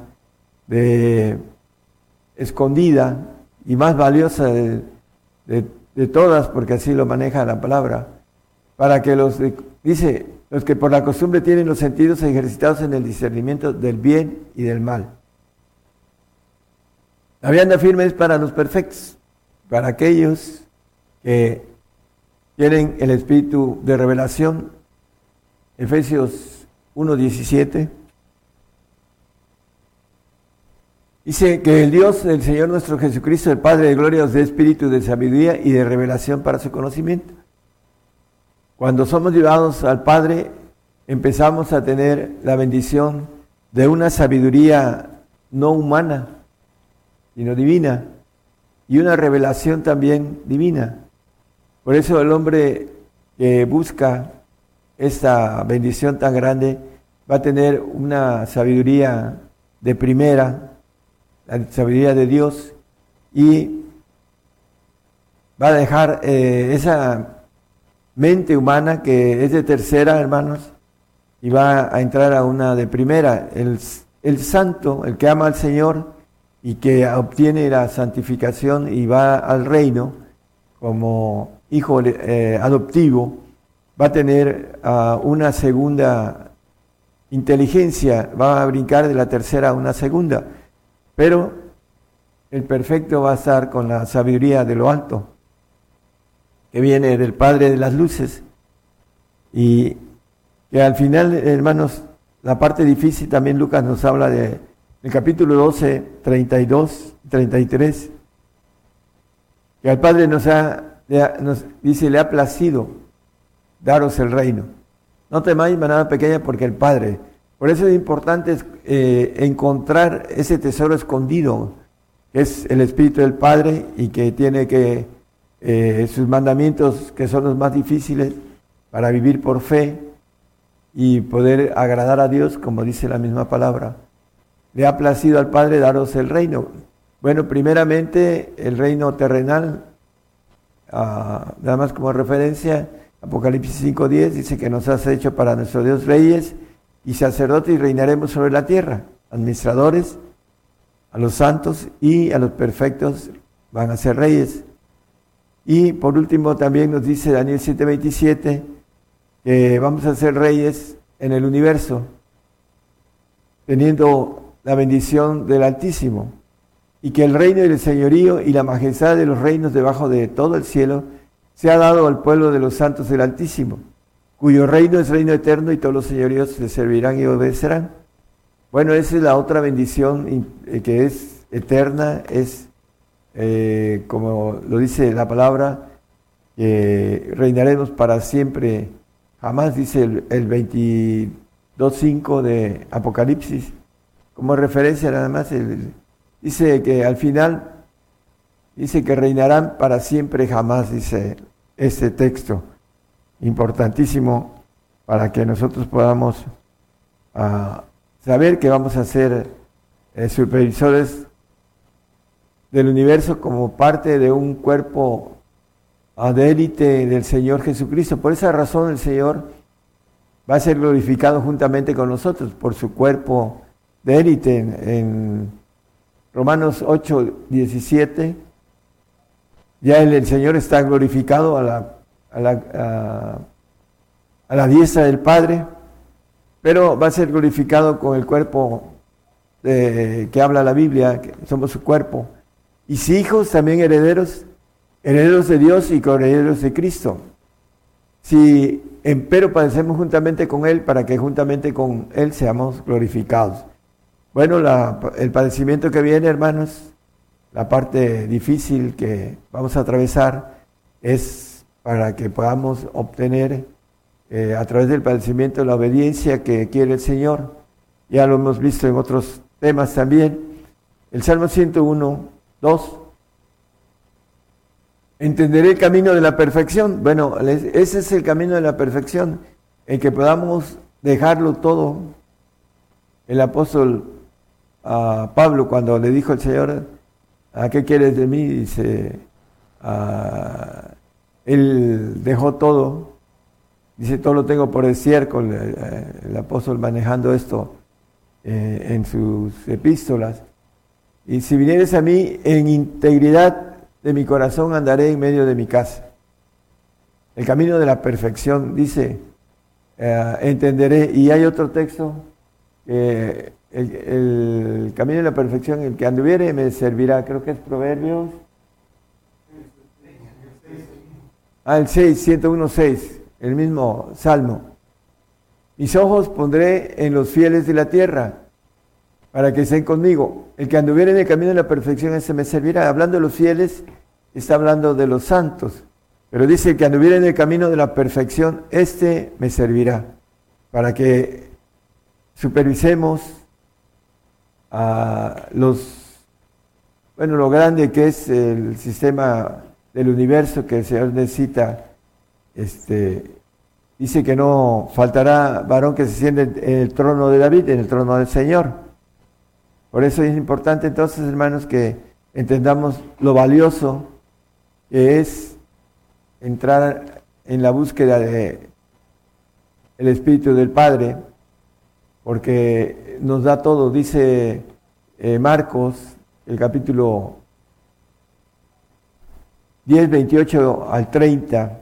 de escondida y más valiosa de, todas, porque así lo maneja la palabra, para que los, dice, los que por la costumbre tienen los sentidos ejercitados en el discernimiento del bien y del mal. La vianda firme es para los perfectos, para aquellos que tienen el espíritu de revelación. Efesios 1.17 Dice que el Dios, el Señor nuestro Jesucristo, el Padre de gloria, os dé espíritu de sabiduría y de revelación para su conocimiento. Cuando somos llevados al Padre, empezamos a tener la bendición de una sabiduría no humana, sino divina, y una revelación también divina. Por eso el hombre que busca esta bendición tan grande va a tener una sabiduría de primera, la sabiduría de Dios y va a dejar eh, esa mente humana que es de tercera, hermanos, y va a entrar a una de primera. El, el santo, el que ama al Señor y que obtiene la santificación y va al reino como hijo eh, adoptivo, va a tener uh, una segunda inteligencia, va a brincar de la tercera a una segunda. Pero el perfecto va a estar con la sabiduría de lo alto, que viene del Padre de las Luces. Y que al final, hermanos, la parte difícil también Lucas nos habla de el capítulo 12, 32, 33, que al Padre nos, ha, ha- nos dice, le ha placido daros el reino. No temáis manada pequeña porque el Padre. Por eso es importante eh, encontrar ese tesoro escondido, que es el Espíritu del Padre y que tiene que eh, sus mandamientos, que son los más difíciles para vivir por fe y poder agradar a Dios, como dice la misma palabra. Le ha placido al Padre daros el reino. Bueno, primeramente el reino terrenal, ah, nada más como referencia, Apocalipsis 5.10 dice que nos has hecho para nuestro Dios reyes y sacerdotes y reinaremos sobre la tierra, administradores, a los santos y a los perfectos van a ser reyes. Y por último también nos dice Daniel 7:27 que vamos a ser reyes en el universo, teniendo la bendición del Altísimo, y que el reino y el señorío y la majestad de los reinos debajo de todo el cielo se ha dado al pueblo de los santos del Altísimo, cuyo reino es reino eterno y todos los señoríos le servirán y obedecerán. Bueno, esa es la otra bendición eh, que es eterna, es eh, como lo dice la palabra, que reinaremos para siempre, jamás dice el, el 22.5 de Apocalipsis, como referencia nada más, el- dice que al final, dice que reinarán para siempre, jamás, dice este texto, importantísimo para que nosotros podamos ah, saber que vamos a ser eh, supervisores del universo como parte de un cuerpo ah, de élite del Señor Jesucristo. Por esa razón el Señor va a ser glorificado juntamente con nosotros por su cuerpo de élite en, en Romanos 8, 17. Ya el, Señor está glorificado a la, a, la, a- la diestra del Padre, pero va a ser glorificado con el cuerpo de- que habla la Biblia, que somos su cuerpo. Y si hijos, también herederos, herederos de Dios y coherederos de Cristo. Si empero padecemos juntamente con Él, para que juntamente con Él seamos glorificados. Bueno, la- el padecimiento que viene, hermanos, la parte difícil que vamos a atravesar es para que podamos obtener eh, a través del padecimiento la obediencia que quiere el Señor. Ya lo hemos visto en otros temas también. El Salmo 101, 2. Entenderé el camino de la perfección. Bueno, ese es el camino de la perfección, en que podamos dejarlo todo. El apóstol ah, Pablo, cuando le dijo al Señor, ¿a qué quieres de mí? Dice, ah, él dejó todo. Dice, todo lo tengo por estiércol, el, el apóstol manejando esto eh, en sus epístolas. Y si vinieres a mí en integridad de mi corazón, andaré en medio de mi casa. El camino de la perfección, dice, eh, entenderé. Y hay otro texto, que el, camino de la perfección, el que anduviere me servirá, creo que es Proverbios. Ah, el 6, 101, 6, el mismo salmo. Mis ojos pondré en los fieles de la tierra, para que estén conmigo. El que anduviere en el camino de la perfección, ese me servirá. Hablando de los fieles, está hablando de los santos. Pero dice, el que anduviere en el camino de la perfección, este me servirá. Para que supervisemos a los, bueno, lo grande que es el sistema del universo que el Señor necesita. Este, dice que no faltará varón que se siente en el trono de David, en el trono del Señor. Por eso es importante entonces, hermanos, que entendamos lo valioso que es entrar en la búsqueda de el Espíritu del Padre, porque nos da todo, dice eh, Marcos, el capítulo 10, 28 al 30,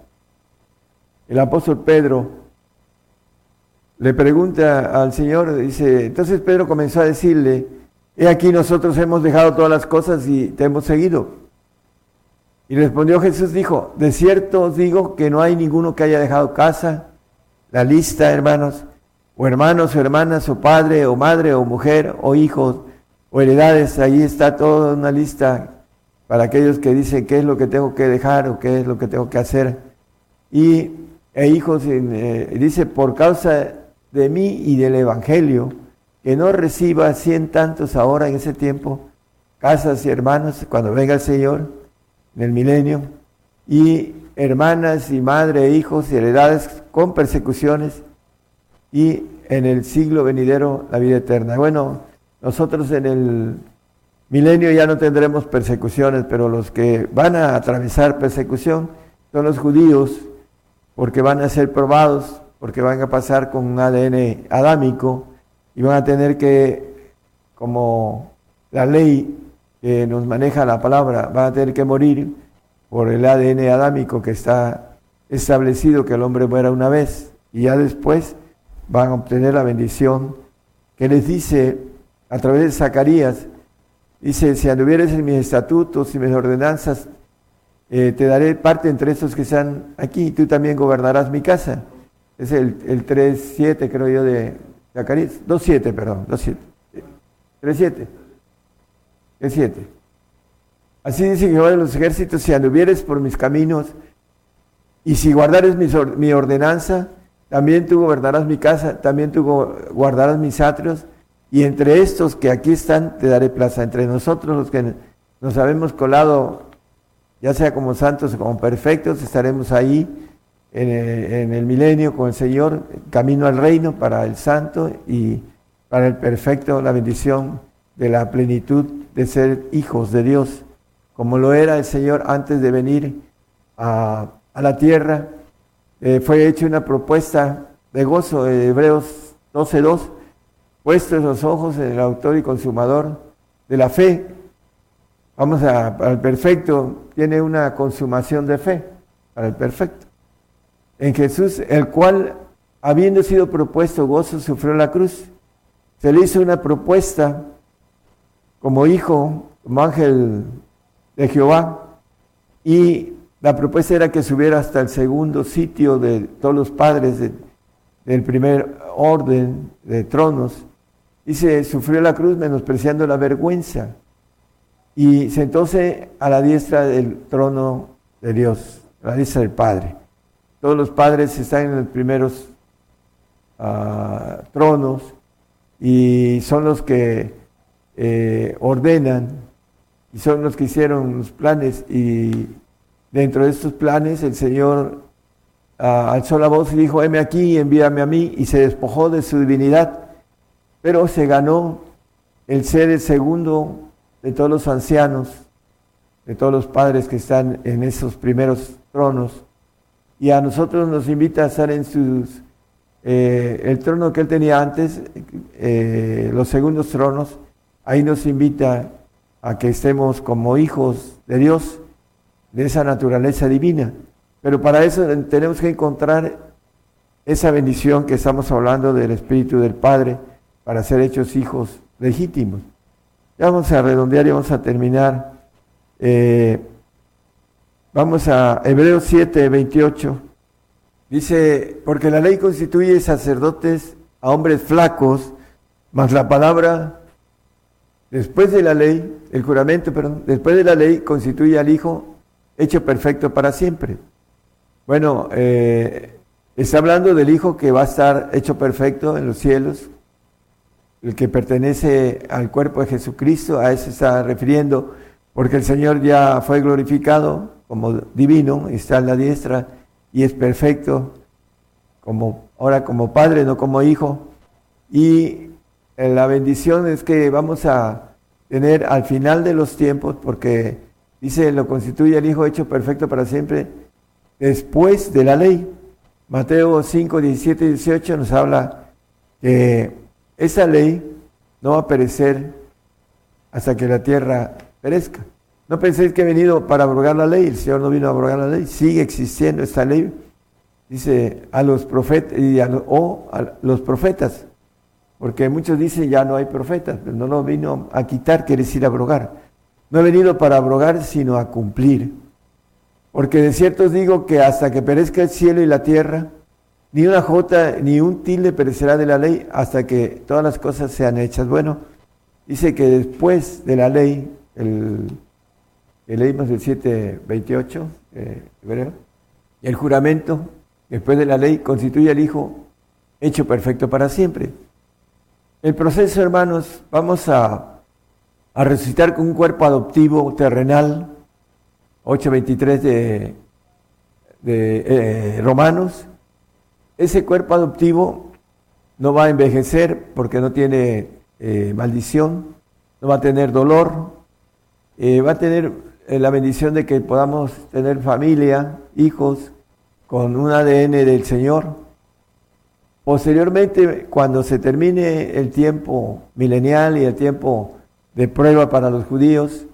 el apóstol Pedro le pregunta al Señor, dice, entonces Pedro comenzó a decirle, he aquí nosotros hemos dejado todas las cosas y te hemos seguido. Y respondió Jesús, dijo, de cierto os digo que no hay ninguno que haya dejado casa, la lista, hermanos, o hermanos o hermanas, o padre o madre o mujer o hijos o heredades, ahí está toda una lista para aquellos que dicen qué es lo que tengo que dejar o qué es lo que tengo que hacer. Y e hijos, eh, dice, por causa de mí y del Evangelio, que no reciba cien tantos ahora en ese tiempo, casas y hermanos, cuando venga el Señor, en el milenio, y hermanas y madre e hijos y heredades con persecuciones, y en el siglo venidero la vida eterna. Bueno, nosotros en el milenio ya no tendremos persecuciones, pero los que van a atravesar persecución son los judíos, porque van a ser probados, porque van a pasar con un ADN adámico y van a tener que, como la ley que nos maneja la palabra, van a tener que morir por el ADN adámico que está establecido que el hombre muera una vez y ya después van a obtener la bendición que les dice a través de Zacarías, dice, si anduvieres en mis estatutos y mis ordenanzas, eh, te daré parte entre estos que están aquí, y tú también gobernarás mi casa. Es el, el 3.7, creo yo, de Zacarías. 2.7, perdón, 2.7. 3.7. 3.7. Así dice Jehová de los ejércitos, si anduvieres por mis caminos, y si guardares mi ordenanza, también tú gobernarás mi casa, también tú guardarás mis atrios, y entre estos que aquí están te daré plaza. Entre nosotros los que nos habemos colado, ya sea como santos o como perfectos, estaremos ahí en el, milenio con el Señor, camino al reino para el santo y para el perfecto, la bendición de la plenitud de ser hijos de Dios, como lo era el Señor antes de venir a, la tierra. Eh, fue hecha una propuesta de gozo, de Hebreos 12.2, puestos los ojos en el autor y consumador de la fe. Vamos a, al perfecto, tiene una consumación de fe, para el perfecto. En Jesús, el cual, habiendo sido propuesto gozo, sufrió la cruz. Se le hizo una propuesta como hijo, como ángel de Jehová, y la propuesta era que subiera hasta el segundo sitio de todos los padres del primer orden de tronos. Y se sufrió la cruz menospreciando la vergüenza. Y sentóse a la diestra del trono de Dios, a la diestra del Padre. Todos los padres están en los primeros ah, tronos y son los que eh, ordenan y son los que hicieron los planes y dentro de estos planes el Señor ah, alzó la voz y dijo, heme aquí, envíame a mí y se despojó de su divinidad, pero se ganó el ser el segundo de todos los ancianos, de todos los padres que están en esos primeros tronos. Y a nosotros nos invita a estar en sus, eh, el trono que él tenía antes, eh, los segundos tronos, ahí nos invita a que estemos como hijos de Dios, de esa naturaleza divina. Pero para eso tenemos que encontrar esa bendición que estamos hablando del Espíritu del Padre para ser hechos hijos legítimos. Ya vamos a redondear y vamos a terminar. Eh, Vamos a Hebreos 7, 28. Dice, porque la ley constituye sacerdotes a hombres flacos, mas la palabra, después de la ley, el juramento, perdón, después de la ley constituye al Hijo hecho perfecto para siempre. Bueno, eh, está hablando del Hijo que va a estar hecho perfecto en los cielos, el que pertenece al cuerpo de Jesucristo, a eso está refiriendo, porque el Señor ya fue glorificado, como divino, está a la diestra y es perfecto, como, ahora como padre, no como hijo. Y eh, la bendición es que vamos a tener al final de los tiempos, porque dice, lo constituye el Hijo hecho perfecto para siempre, después de la ley. Mateo 5, 17 y 18 nos habla que esa ley no va a perecer hasta que la tierra perezca. No penséis que he venido para abrogar la ley, el Señor no vino a abrogar la ley, sigue existiendo esta ley. Dice a los profetas y a o a los profetas, porque muchos dicen ya no hay profetas, pero no lo vino a quitar, quiere decir abrogar. No he venido para abrogar, sino a cumplir. Porque de cierto os digo que hasta que perezca el cielo y la tierra, ni una jota ni un tilde perecerá de la ley hasta que todas las cosas sean hechas. Bueno, dice que después de la ley, el, leímos el 728, eh, el juramento, después de la ley, constituye al Hijo hecho perfecto para siempre. El proceso, hermanos, vamos a, a resucitar con un cuerpo adoptivo terrenal, 8.23 de, de eh, Romanos. Ese cuerpo adoptivo no va a envejecer porque no tiene eh, maldición, no va a tener dolor, eh, va a tener la bendición de que podamos tener familia, hijos, con un ADN del Señor. Posteriormente, cuando se termine el tiempo milenial y el tiempo de prueba para los judíos,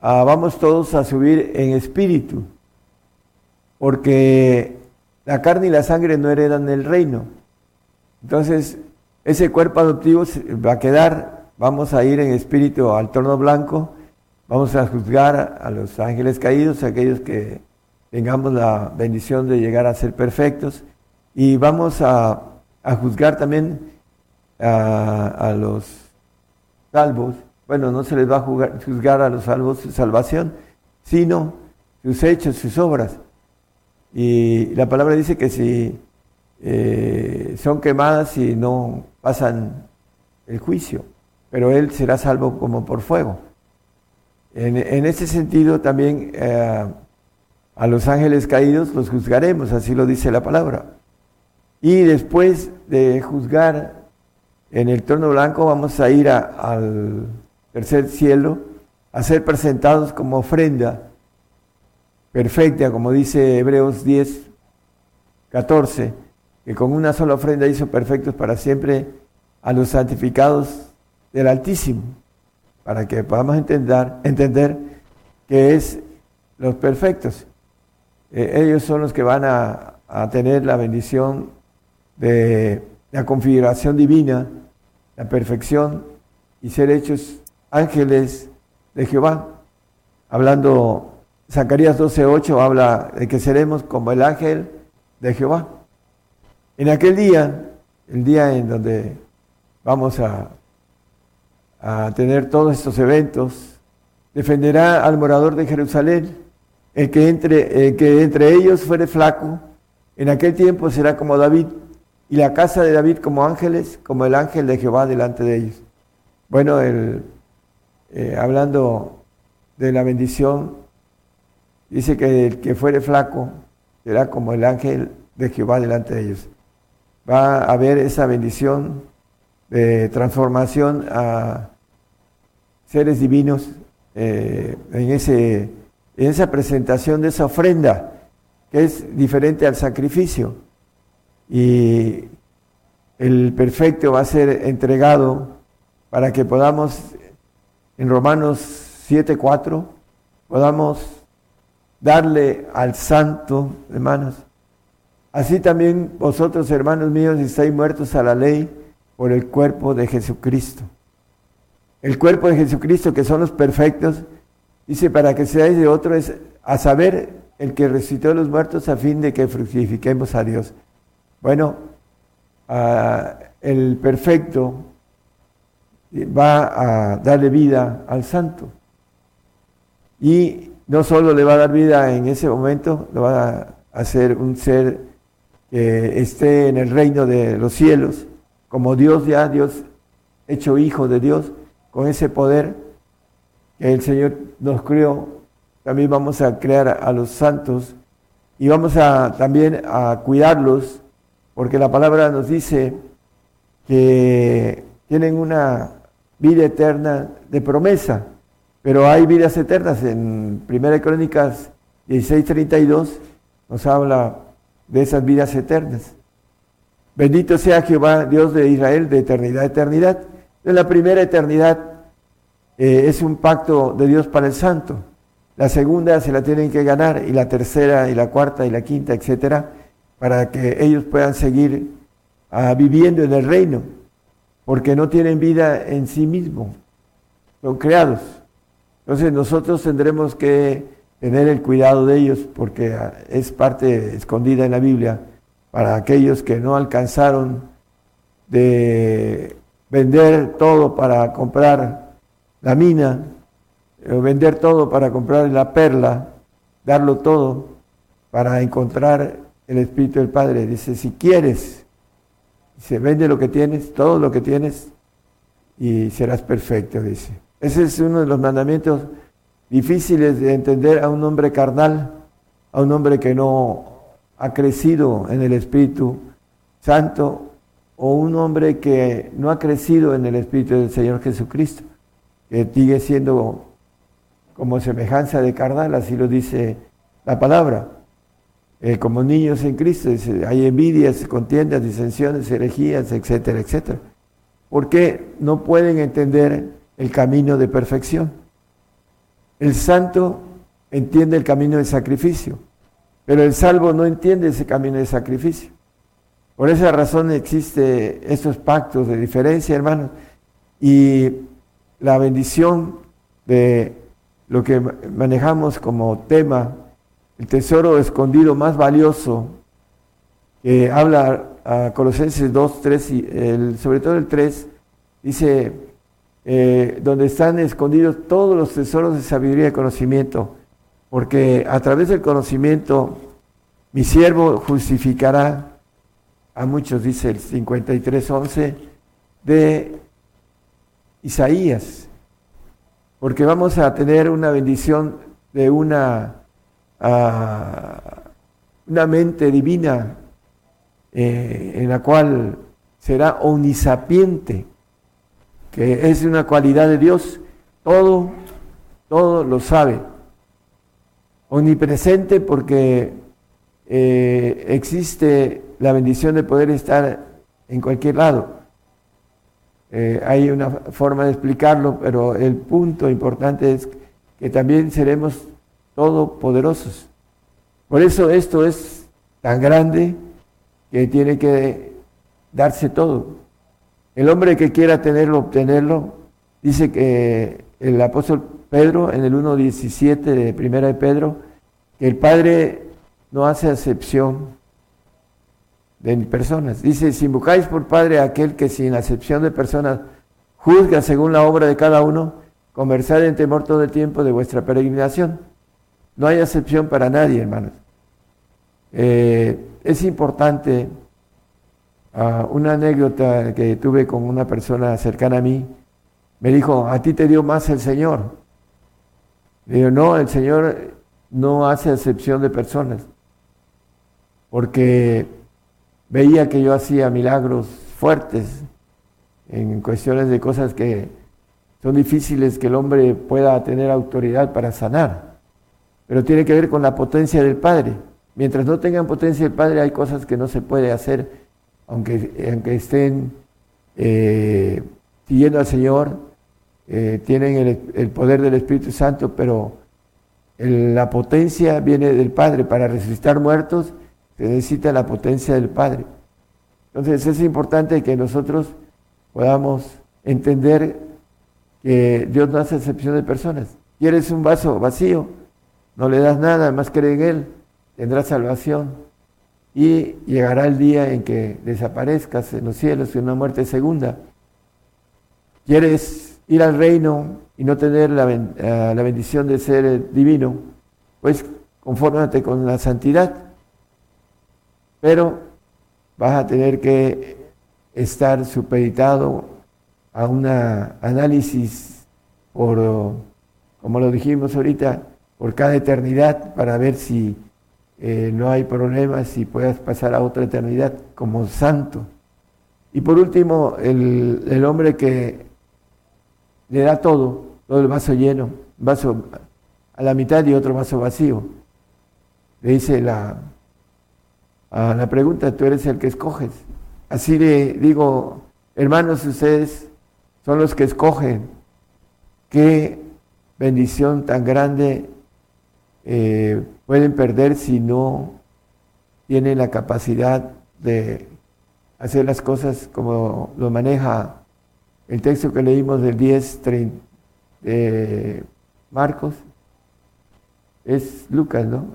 ah, vamos todos a subir en espíritu, porque la carne y la sangre no heredan el reino. Entonces, ese cuerpo adoptivo va a quedar, vamos a ir en espíritu al trono blanco, vamos a juzgar a los ángeles caídos, aquellos que tengamos la bendición de llegar a ser perfectos, y vamos a, a juzgar también a, a, los salvos. Bueno, no se les va a juzgar, a los salvos su salvación, sino sus hechos, sus obras. Y la palabra dice que si eh, son quemadas y no pasan el juicio, pero él será salvo como por fuego. En, en ese sentido también eh, a los ángeles caídos los juzgaremos, así lo dice la palabra. Y después de juzgar en el trono blanco vamos a ir a, al tercer cielo a ser presentados como ofrenda perfecta, como dice Hebreos 10, 14, que con una sola ofrenda hizo perfectos para siempre a los santificados del Altísimo, para que podamos entender, entender que es los perfectos. Eh, ellos son los que van a, a tener la bendición de la configuración divina, la perfección y ser hechos ángeles de Jehová. Hablando, Zacarías 12:8 habla de que seremos como el ángel de Jehová. En aquel día, el día en donde vamos a, tener todos estos eventos, defenderá al morador de Jerusalén, el que entre, el que entre ellos fuere flaco, en aquel tiempo será como David, y la casa de David como ángeles, como el ángel de Jehová delante de ellos. Bueno, el, eh, hablando de la bendición, dice que el que fuere flaco será como el ángel de Jehová delante de ellos. Va a haber esa bendición de transformación a seres divinos eh, en, ese, en esa presentación de esa ofrenda, que es diferente al sacrificio y el perfecto va a ser entregado para que podamos, en Romanos 7:4, podamos darle al santo, hermanos. Así también vosotros, hermanos míos, estáis muertos a la ley por el cuerpo de Jesucristo. El cuerpo de Jesucristo, que son los perfectos, dice, para que seáis de otro, es a saber el que resucitó a los muertos a fin de que fructifiquemos a Dios. Bueno, uh, el perfecto va a darle vida al santo. Y no solo le va a dar vida en ese momento, lo va a hacer un ser que esté en el reino de los cielos, como Dios ya, Dios hecho hijo de Dios, con ese poder que el Señor nos creó, también vamos a crear a los santos y vamos a también a cuidarlos porque la palabra nos dice que tienen una vida eterna de promesa, pero hay vidas eternas. En 1 Crónicas 16:32 nos habla de esas vidas eternas. Bendito sea Jehová, Dios de Israel, de eternidad a eternidad. En la primera eternidad eh, es un pacto de Dios para el santo. La segunda se la tienen que ganar y la tercera y la cuarta y la quinta, etcétera, para que ellos puedan seguir uh, viviendo en el reino, porque no tienen vida en sí mismos, son creados. Entonces nosotros tendremos que tener el cuidado de ellos, porque es parte escondida en la Biblia, para aquellos que no alcanzaron de vender todo para comprar la mina, vender todo para comprar la perla, darlo todo para encontrar el Espíritu del Padre. Dice, si quieres, se vende lo que tienes, todo lo que tienes, y serás perfecto, dice. Ese es uno de los mandamientos difíciles de entender a un hombre carnal, a un hombre que no ha crecido en el Espíritu Santo o un hombre que no ha crecido en el Espíritu del Señor Jesucristo, que sigue siendo como semejanza de carnal, así lo dice la palabra. Eh, como niños en Cristo, hay envidias, contiendas, disensiones, herejías, etcétera, etcétera. Porque no pueden entender el camino de perfección. El santo entiende el camino de sacrificio, pero el salvo no entiende ese camino de sacrificio. Por esa razón existe estos pactos de diferencia, hermanos, y la bendición de lo que manejamos como tema, el tesoro escondido más valioso, que habla a Colosenses 2, 3, y sobre todo el 3, dice, eh, donde están escondidos todos los tesoros de sabiduría y conocimiento, porque a través del conocimiento mi siervo justificará a muchos, dice el 53.11 de Isaías, porque vamos a tener una bendición de una, uh, una mente divina eh, en la cual será omnisapiente, que es una cualidad de Dios, todo, todo lo sabe. Omnipresente porque eh, existe la bendición de poder estar en cualquier lado. Eh, hay una forma de explicarlo, pero el punto importante es que también seremos todopoderosos. Por eso esto es tan grande que tiene que darse todo. El hombre que quiera tenerlo, obtenerlo, dice que el apóstol Pedro en el 1.17 de Primera de Pedro, que el Padre no hace acepción de personas. Dice, si invocáis por Padre a aquel que sin acepción de personas juzga según la obra de cada uno, conversad en temor todo el tiempo de vuestra peregrinación. No hay acepción para nadie, hermanos. Eh, es importante uh, una anécdota que tuve con una persona cercana a mí. Me dijo, a ti te dio más el Señor. Digo, no, el Señor no hace acepción de personas. Porque veía que yo hacía milagros fuertes en cuestiones de cosas que son difíciles que el hombre pueda tener autoridad para sanar, pero tiene que ver con la potencia del Padre. Mientras no tengan potencia del Padre hay cosas que no se puede hacer, aunque, aunque estén eh, siguiendo al Señor, eh, tienen el, poder del Espíritu Santo, pero la potencia viene del Padre para resucitar muertos se necesita la potencia del Padre. Entonces es importante que nosotros podamos entender que Dios no hace excepción de personas. ¿Quieres un vaso vacío? No le das nada, más cree en Él, tendrás salvación. Y llegará el día en que desaparezcas en los cielos en una muerte segunda. ¿Quieres ir al reino y no tener la, eh, la bendición de ser divino? Pues confórmate con la santidad pero vas a tener que estar supeditado a un análisis por, como lo dijimos ahorita, por cada eternidad para ver si eh, no hay problemas y puedas pasar a otra eternidad como santo. Y por último, el, el hombre que le da todo, todo el vaso lleno, vaso a la mitad y otro vaso vacío. Le dice la, a la pregunta, tú eres el que escoges. Así le digo, hermanos, ustedes son los que escogen. Qué bendición tan grande eh, pueden perder si no tienen la capacidad de hacer las cosas como lo maneja el texto que leímos del 10 de Marcos. Es Lucas, ¿no?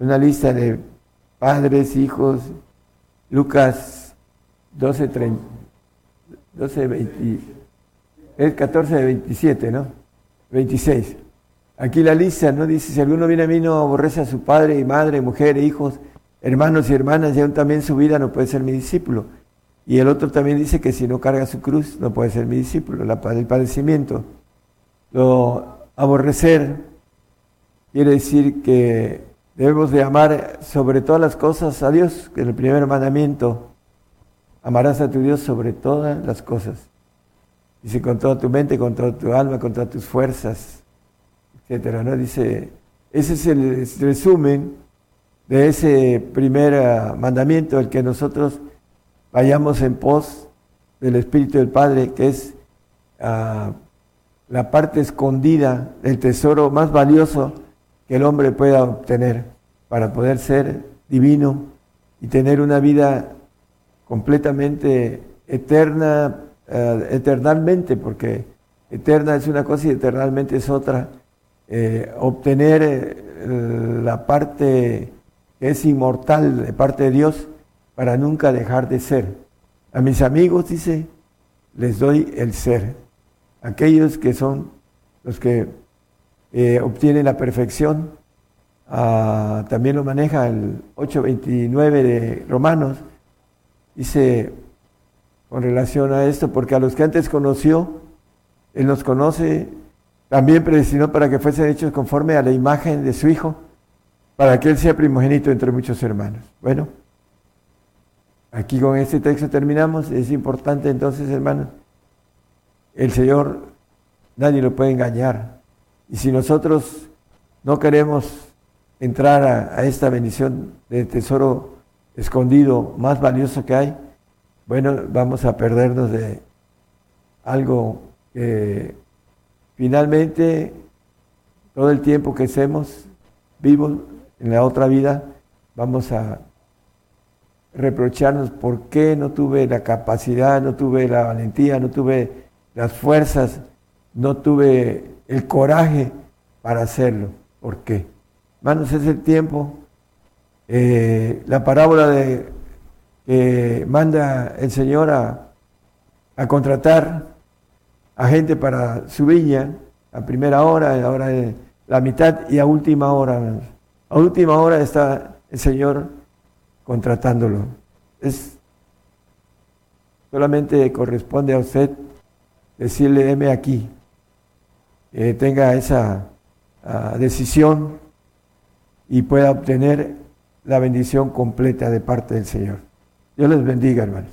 Una lista de padres, hijos. Lucas 12, 30, 12, 20, es 14 de 27, ¿no? 26. Aquí la lista, ¿no? Dice, si alguno viene a mí no aborrece a su padre y madre, mujer e hijos, hermanos y hermanas, y aún también su vida no puede ser mi discípulo. Y el otro también dice que si no carga su cruz no puede ser mi discípulo, la, el padecimiento. Lo aborrecer quiere decir que debemos de amar sobre todas las cosas a Dios, que es el primer mandamiento. Amarás a tu Dios sobre todas las cosas. Dice con toda tu mente, con toda tu alma, con todas tus fuerzas, etcétera. ¿no? Dice, ese es el resumen de ese primer ah, mandamiento, el que nosotros vayamos en pos del Espíritu del Padre, que es ah, la parte escondida del tesoro más valioso que el hombre pueda obtener para poder ser divino y tener una vida completamente eterna, eh, eternalmente, porque eterna es una cosa y eternalmente es otra. Eh, obtener eh, la parte que es inmortal de parte de Dios para nunca dejar de ser. A mis amigos, dice, les doy el ser. Aquellos que son los que eh, obtienen la perfección, ah, también lo maneja el 8.29 de Romanos, dice con relación a esto, porque a los que antes conoció, Él nos conoce, también predestinó para que fuesen hechos conforme a la imagen de su Hijo, para que Él sea primogénito entre muchos hermanos. Bueno, Aquí con este texto terminamos. Es importante entonces, hermanos, el Señor nadie lo puede engañar. Y si nosotros no queremos entrar a, esta bendición de tesoro escondido más valioso que hay, bueno, vamos a perdernos de algo que finalmente todo el tiempo que estemos vivos en la otra vida, vamos a reprocharnos por qué no tuve la capacidad, no tuve la valentía, no tuve las fuerzas, no tuve el coraje para hacerlo. ¿Por qué? Hermanos, es el tiempo. Eh, la parábola de que manda el Señor a, a, contratar a gente para su viña a primera hora, a hora de la mitad y a última hora. A última hora está el Señor contratándolo. Es solamente corresponde a usted decirle, deme aquí, que tenga esa ah, decisión y pueda obtener la bendición completa de parte del Señor. Dios les bendiga, hermanos.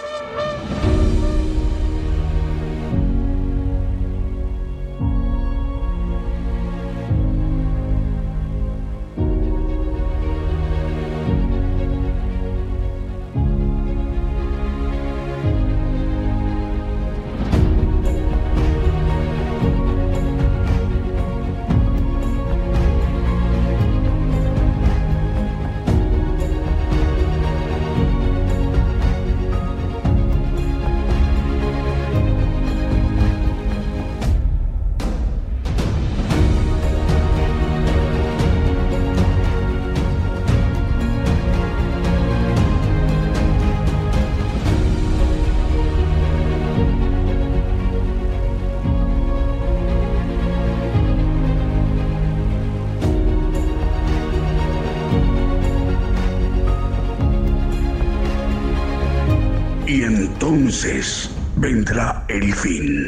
Entonces vendrá el fin.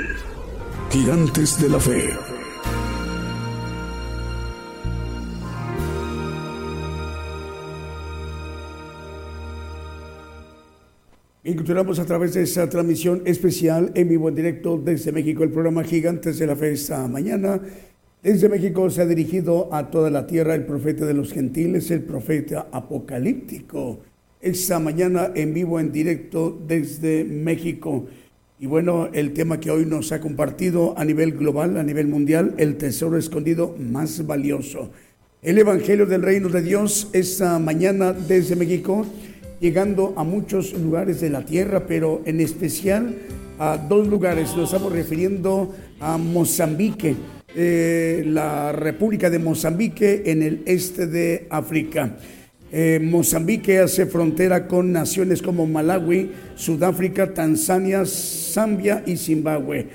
Gigantes de la fe. Y continuamos a través de esta transmisión especial en vivo en directo desde México, el programa Gigantes de la Fe esta mañana. Desde México se ha dirigido a toda la tierra el profeta de los gentiles, el profeta apocalíptico. Esta mañana en vivo en directo desde México. Y bueno, el tema que hoy nos ha compartido a nivel global, a nivel mundial, el tesoro escondido más valioso. el Evangelio del Reino de Dios esta mañana desde México, llegando a muchos lugares de la tierra, pero en especial a dos lugares. Nos estamos refiriendo a Mozambique, eh, la República de Mozambique en el este de África. Eh, Mozambique hace frontera con naciones como Malawi, Sudáfrica, Tanzania, Zambia y Zimbabue.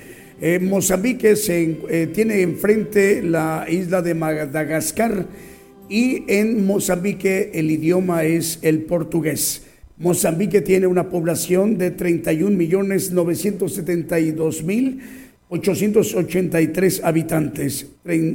Eh, Mozambique se, eh, tiene enfrente la isla de Madagascar y en Mozambique el idioma es el portugués. Mozambique tiene una población de 31 millones 972 mil 883 habitantes,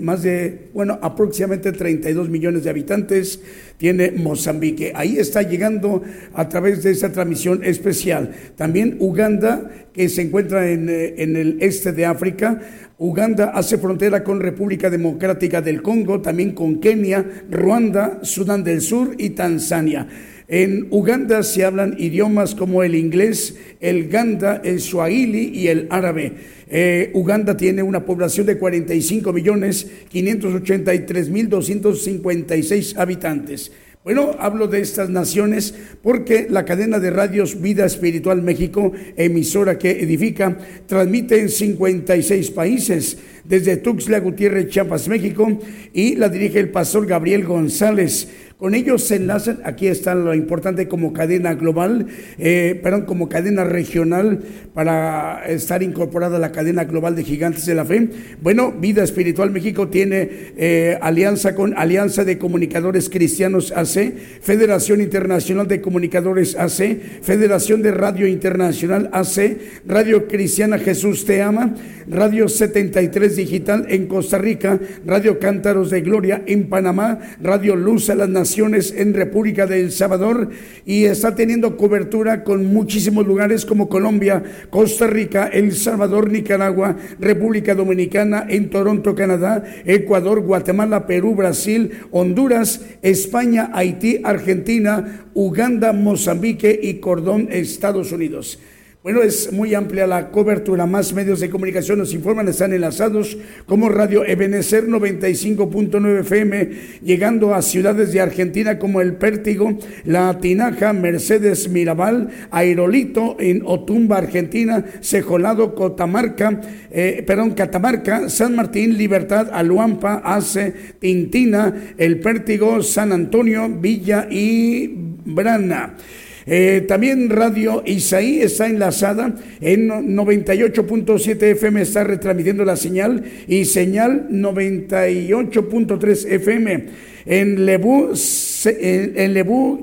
más de, bueno, aproximadamente 32 millones de habitantes tiene Mozambique. Ahí está llegando a través de esta transmisión especial. También Uganda, que se encuentra en, eh, en el este de África. Uganda hace frontera con República Democrática del Congo, también con Kenia, Ruanda, Sudán del Sur y Tanzania. En Uganda se hablan idiomas como el inglés, el ganda, el swahili y el árabe. Eh, Uganda tiene una población de 45 millones 583 mil 256 habitantes. Bueno, hablo de estas naciones porque la cadena de radios Vida Espiritual México, emisora que edifica, transmite en 56 países, desde Tuxtla Gutiérrez, Chiapas, México, y la dirige el pastor Gabriel González. Con ellos se enlazan, aquí está lo importante como cadena global, eh, perdón, como cadena regional para estar incorporada a la cadena global de Gigantes de la Fe. Bueno, Vida Espiritual México tiene eh, alianza con Alianza de Comunicadores Cristianos AC, Federación Internacional de Comunicadores AC, Federación de Radio Internacional AC, Radio Cristiana Jesús Te Ama, Radio 73 Digital en Costa Rica, Radio Cántaros de Gloria en Panamá, Radio Luz a las Naciones en República de El Salvador y está teniendo cobertura con muchísimos lugares como Colombia, Costa Rica, El Salvador, Nicaragua, República Dominicana, en Toronto, Canadá, Ecuador, Guatemala, Perú, Brasil, Honduras, España, Haití, Argentina, Uganda, Mozambique y Cordón, Estados Unidos. Bueno, es muy amplia la cobertura. Más medios de comunicación nos informan, están enlazados como Radio Ebenecer 95.9 FM, llegando a ciudades de Argentina como El Pértigo, La Tinaja, Mercedes Mirabal, Aerolito en Otumba, Argentina, Cejolado, Cotamarca, eh, perdón, Catamarca, San Martín, Libertad, Aluampa, Ace, Tintina, El Pértigo, San Antonio, Villa y Brana. Eh, también Radio Isaí está enlazada en 98.7 FM, está retransmitiendo la señal y señal 98.3 FM. En Lebu,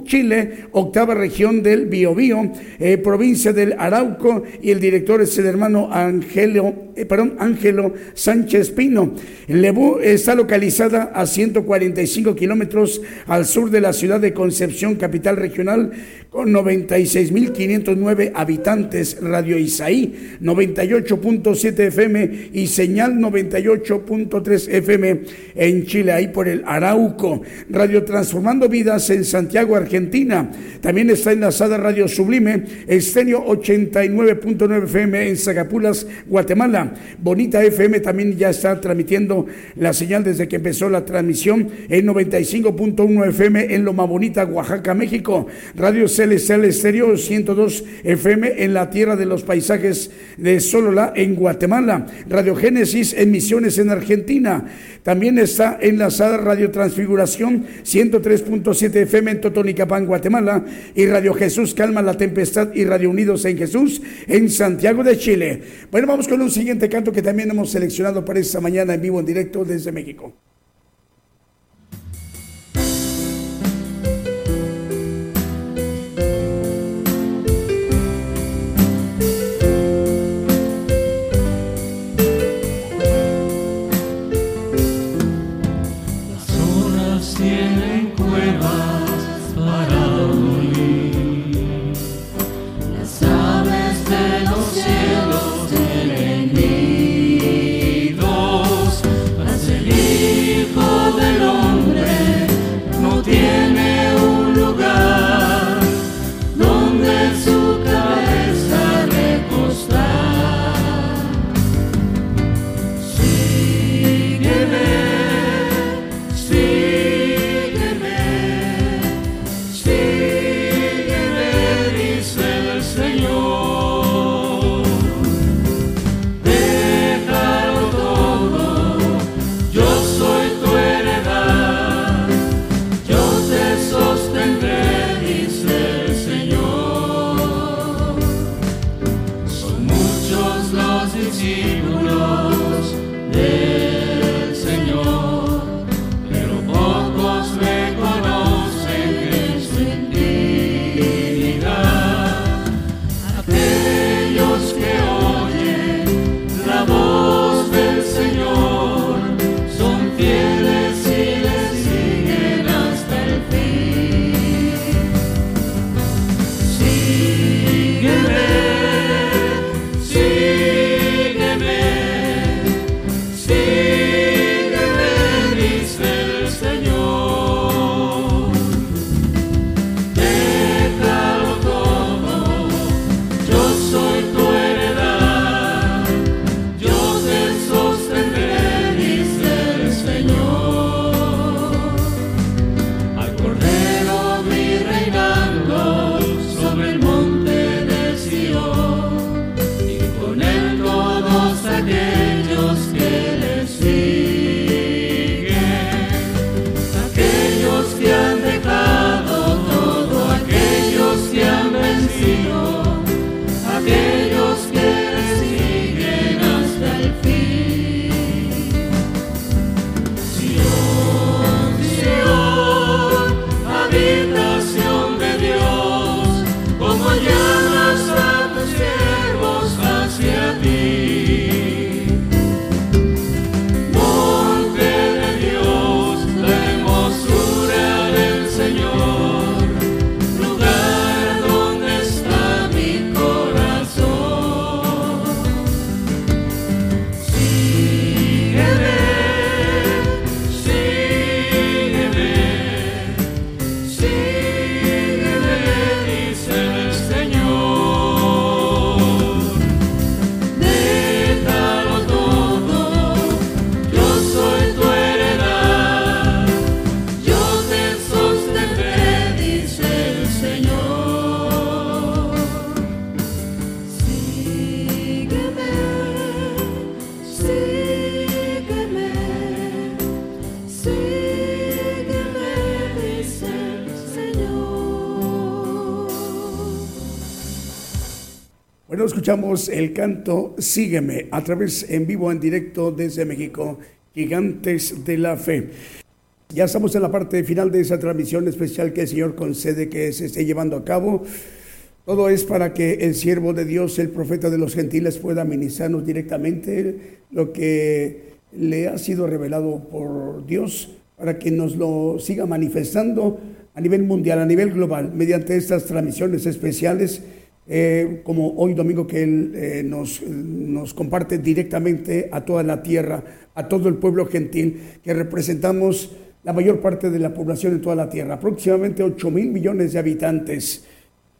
Chile, octava región del Biobío, eh, provincia del Arauco, y el director es el hermano Angelo, eh, perdón, Ángelo Sánchez Pino. Lebu está localizada a 145 kilómetros al sur de la ciudad de Concepción, capital regional, con 96.509 habitantes. Radio Isaí, 98.7 FM y señal 98.3 FM en Chile, ahí por el Arauco. Radio Transformando Vidas en Santiago, Argentina. También está enlazada Radio Sublime, Estenio 89.9 FM en Zagapulas, Guatemala. Bonita FM también ya está transmitiendo la señal desde que empezó la transmisión en 95.1 FM en Loma Bonita, Oaxaca, México. Radio Celestial Estéreo 102 FM en la tierra de los paisajes de Solola en Guatemala. Radio Génesis en Misiones en Argentina. También está enlazada Radio Transfiguración 103.7 FM en Totonicapán, Guatemala y Radio Jesús Calma la Tempestad y Radio Unidos en Jesús en Santiago de Chile. Bueno, vamos con un siguiente canto que también hemos seleccionado para esta mañana en vivo en directo desde México. Escuchamos el canto Sígueme a través en vivo, en directo desde México, Gigantes de la Fe. Ya estamos en la parte final de esa transmisión especial que el Señor concede que se esté llevando a cabo. Todo es para que el siervo de Dios, el profeta de los gentiles, pueda ministrarnos directamente lo que le ha sido revelado por Dios, para que nos lo siga manifestando a nivel mundial, a nivel global, mediante estas transmisiones especiales eh, como hoy domingo que Él eh, nos, nos comparte directamente a toda la tierra, a todo el pueblo gentil, que representamos la mayor parte de la población en toda la tierra, aproximadamente 8 mil millones de habitantes.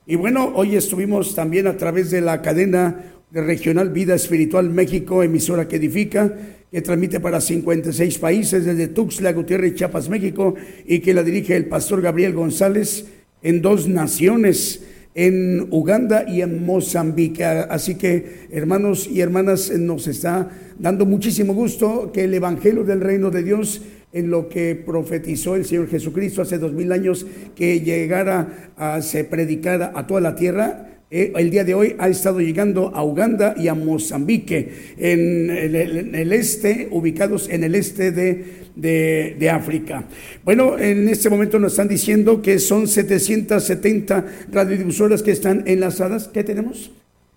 Y bueno, hoy estuvimos también a través de la cadena de Regional Vida Espiritual México, emisora que edifica, que transmite para 56 países desde Tuxtla Gutiérrez, Chiapas, México, y que la dirige el pastor Gabriel González en dos naciones en Uganda y en Mozambique. Así que, hermanos y hermanas, nos está dando muchísimo gusto que el Evangelio del Reino de Dios, en lo que profetizó el Señor Jesucristo hace dos mil años, que llegara a se predicara a toda la tierra, eh, el día de hoy ha estado llegando a Uganda y a Mozambique, en el, este, ubicados en el este de, de, de, África. Bueno, en este momento nos están diciendo que son 770 radiodifusoras que están enlazadas. ¿Qué tenemos?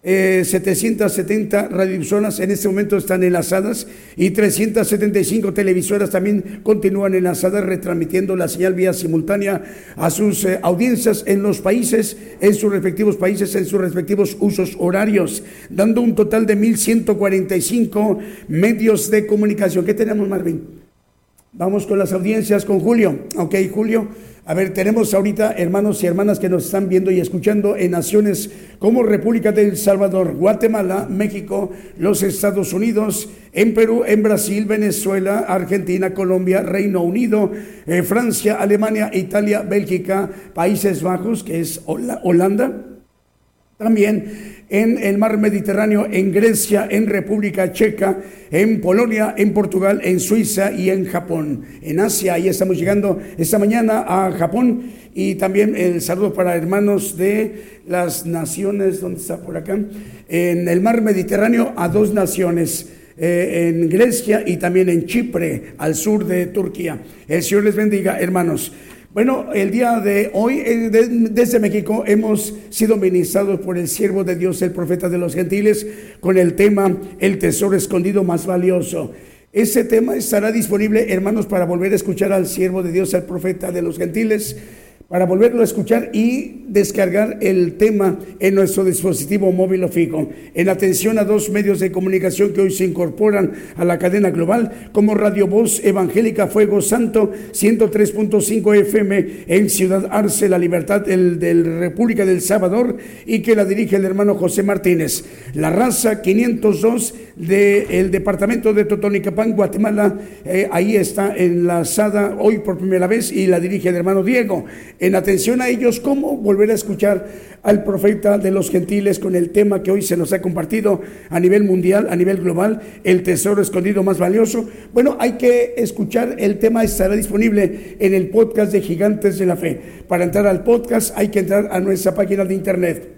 Eh, 770 radiodifusoras en este momento están enlazadas y 375 televisoras también continúan enlazadas retransmitiendo la señal vía simultánea a sus eh, audiencias en los países, en sus respectivos países, en sus respectivos usos horarios, dando un total de 1.145 medios de comunicación. ¿Qué tenemos, Marvin? Vamos con las audiencias con Julio. Ok, Julio. A ver, tenemos ahorita hermanos y hermanas que nos están viendo y escuchando en naciones como República del Salvador, Guatemala, México, los Estados Unidos, en Perú, en Brasil, Venezuela, Argentina, Colombia, Reino Unido, eh, Francia, Alemania, Italia, Bélgica, Países Bajos, que es Holanda. También en el mar Mediterráneo, en Grecia, en República Checa, en Polonia, en Portugal, en Suiza y en Japón. En Asia, ahí estamos llegando esta mañana a Japón y también el saludo para hermanos de las naciones, ¿dónde está por acá? En el mar Mediterráneo a dos naciones. eh, en Grecia y también en Chipre, al sur de Turquía. El Señor les bendiga, hermanos. Bueno, el día de hoy, eh, de- desde México, hemos sido ministrados por el siervo de Dios, el profeta de los gentiles, con el tema El tesoro escondido más valioso. Ese tema estará disponible, hermanos, para volver a escuchar al siervo de Dios, al profeta de los gentiles, para volverlo a escuchar y descargar el tema en nuestro dispositivo móvil o fijo. En atención a dos medios de comunicación que hoy se incorporan a la cadena global, como Radio Voz Evangélica Fuego Santo 103.5 FM en Ciudad Arce, La Libertad del, del República del Salvador, y que la dirige el hermano José Martínez. La raza 502 del departamento de Totonicapán, Guatemala, eh, ahí está enlazada hoy por primera vez y la dirige el hermano Diego. En atención a ellos, ¿cómo volver a escuchar al profeta de los gentiles con el tema que hoy se nos ha compartido a nivel mundial, a nivel global, el tesoro escondido más valioso? Bueno, hay que escuchar, el tema estará disponible en el podcast de Gigantes de la Fe. Para entrar al podcast hay que entrar a nuestra página de internet.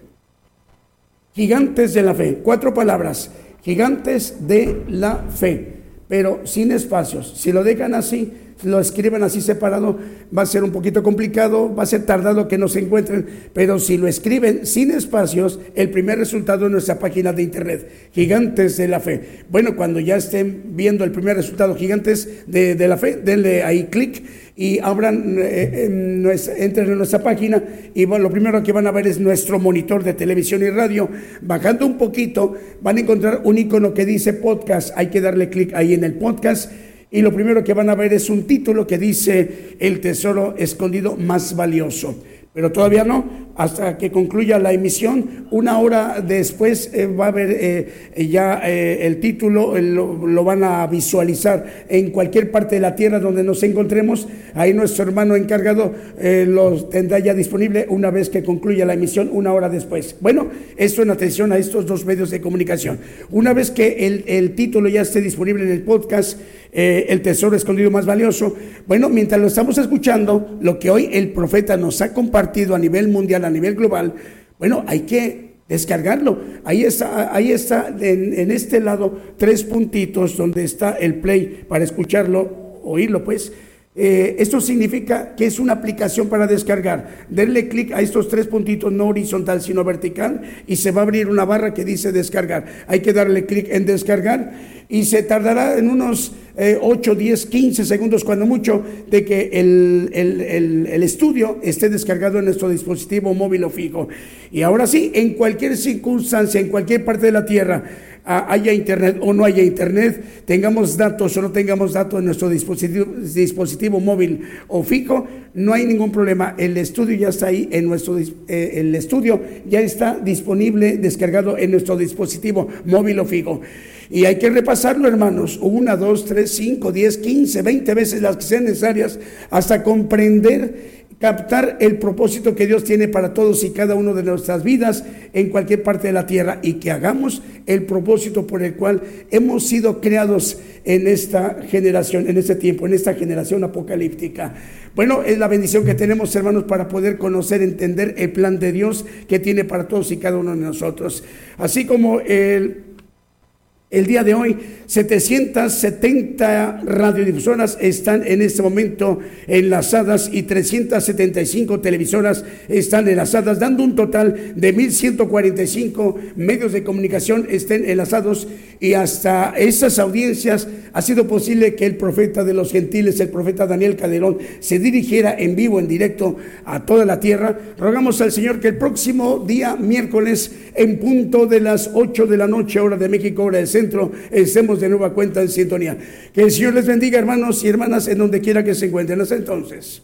Gigantes de la Fe, cuatro palabras, gigantes de la fe, pero sin espacios. Si lo dejan así, lo escriben así separado, va a ser un poquito complicado, va a ser tardado que nos encuentren, pero si lo escriben sin espacios, el primer resultado en nuestra página de internet, Gigantes de la Fe. Bueno, cuando ya estén viendo el primer resultado, Gigantes de, de la Fe, denle ahí clic y abran, eh, en nuestra- entren en nuestra página y bueno, lo primero que van a ver es nuestro monitor de televisión y radio. Bajando un poquito, van a encontrar un icono que dice podcast. Hay que darle clic ahí en el podcast. Y lo primero que van a ver es un título que dice El tesoro escondido más valioso. Pero todavía no, hasta que concluya la emisión, una hora después eh, va a haber eh, eh, ya el título, lo, van a visualizar en cualquier parte de la tierra donde nos encontremos. Ahí nuestro hermano encargado lo tendrá ya disponible una vez que concluya la emisión, una hora después. Bueno, esto en atención a estos dos medios de comunicación. Una vez que el, título ya esté disponible en el podcast, El tesoro escondido más valioso, bueno, mientras lo estamos escuchando, lo que hoy el profeta nos ha compartido a nivel mundial, a nivel global, bueno, hay que descargarlo. Ahí está, ahí está en, en este lado tres puntitos donde está el play para escucharlo, oírlo pues. Eh, esto significa que es una aplicación para descargar. Denle clic a estos tres puntitos, no horizontal sino vertical, y se va a abrir una barra que dice descargar. Hay que darle clic en descargar y se tardará en unos eh, 8, 10, 15 segundos, cuando mucho, de que el, el- el- estudio esté descargado en nuestro dispositivo móvil o fijo. Y ahora sí, en cualquier circunstancia, en cualquier parte de la Tierra, haya internet o no haya internet, tengamos datos o no tengamos datos en nuestro dispositivo, dispositivo móvil o fijo, no hay ningún problema. El estudio ya está ahí en nuestro eh, el estudio ya está disponible, descargado en nuestro dispositivo móvil o fijo. Y hay que repasarlo, hermanos, una, dos, tres, cinco, diez, quince, veinte veces las que sean necesarias hasta comprender captar el propósito que Dios tiene para todos y cada uno de nuestras vidas en cualquier parte de la tierra y que hagamos el propósito por el cual hemos sido creados en esta generación, en este tiempo, en esta generación apocalíptica. Bueno, es la bendición que tenemos, hermanos, para poder conocer, entender el plan de Dios que tiene para todos y cada uno de nosotros. Así como el el día de hoy, 770 radiodifusoras están en este momento enlazadas y 375 televisoras están enlazadas, dando un total de 1.145 medios de comunicación estén enlazados y hasta esas audiencias ha sido posible que el profeta de los gentiles, el profeta Daniel Calderón, se dirigiera en vivo, en directo a toda la tierra. Rogamos al Señor que el próximo día, miércoles, en punto de las 8 de la noche, hora de México, hora del centro, estemos de nueva cuenta en sintonía. Que el Señor les bendiga, hermanos y hermanas, en donde quiera que se encuentren. Hasta entonces.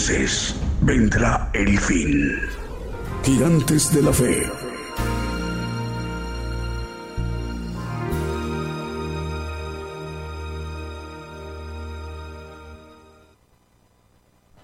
Entonces vendrá el fin. Gigantes de la fe.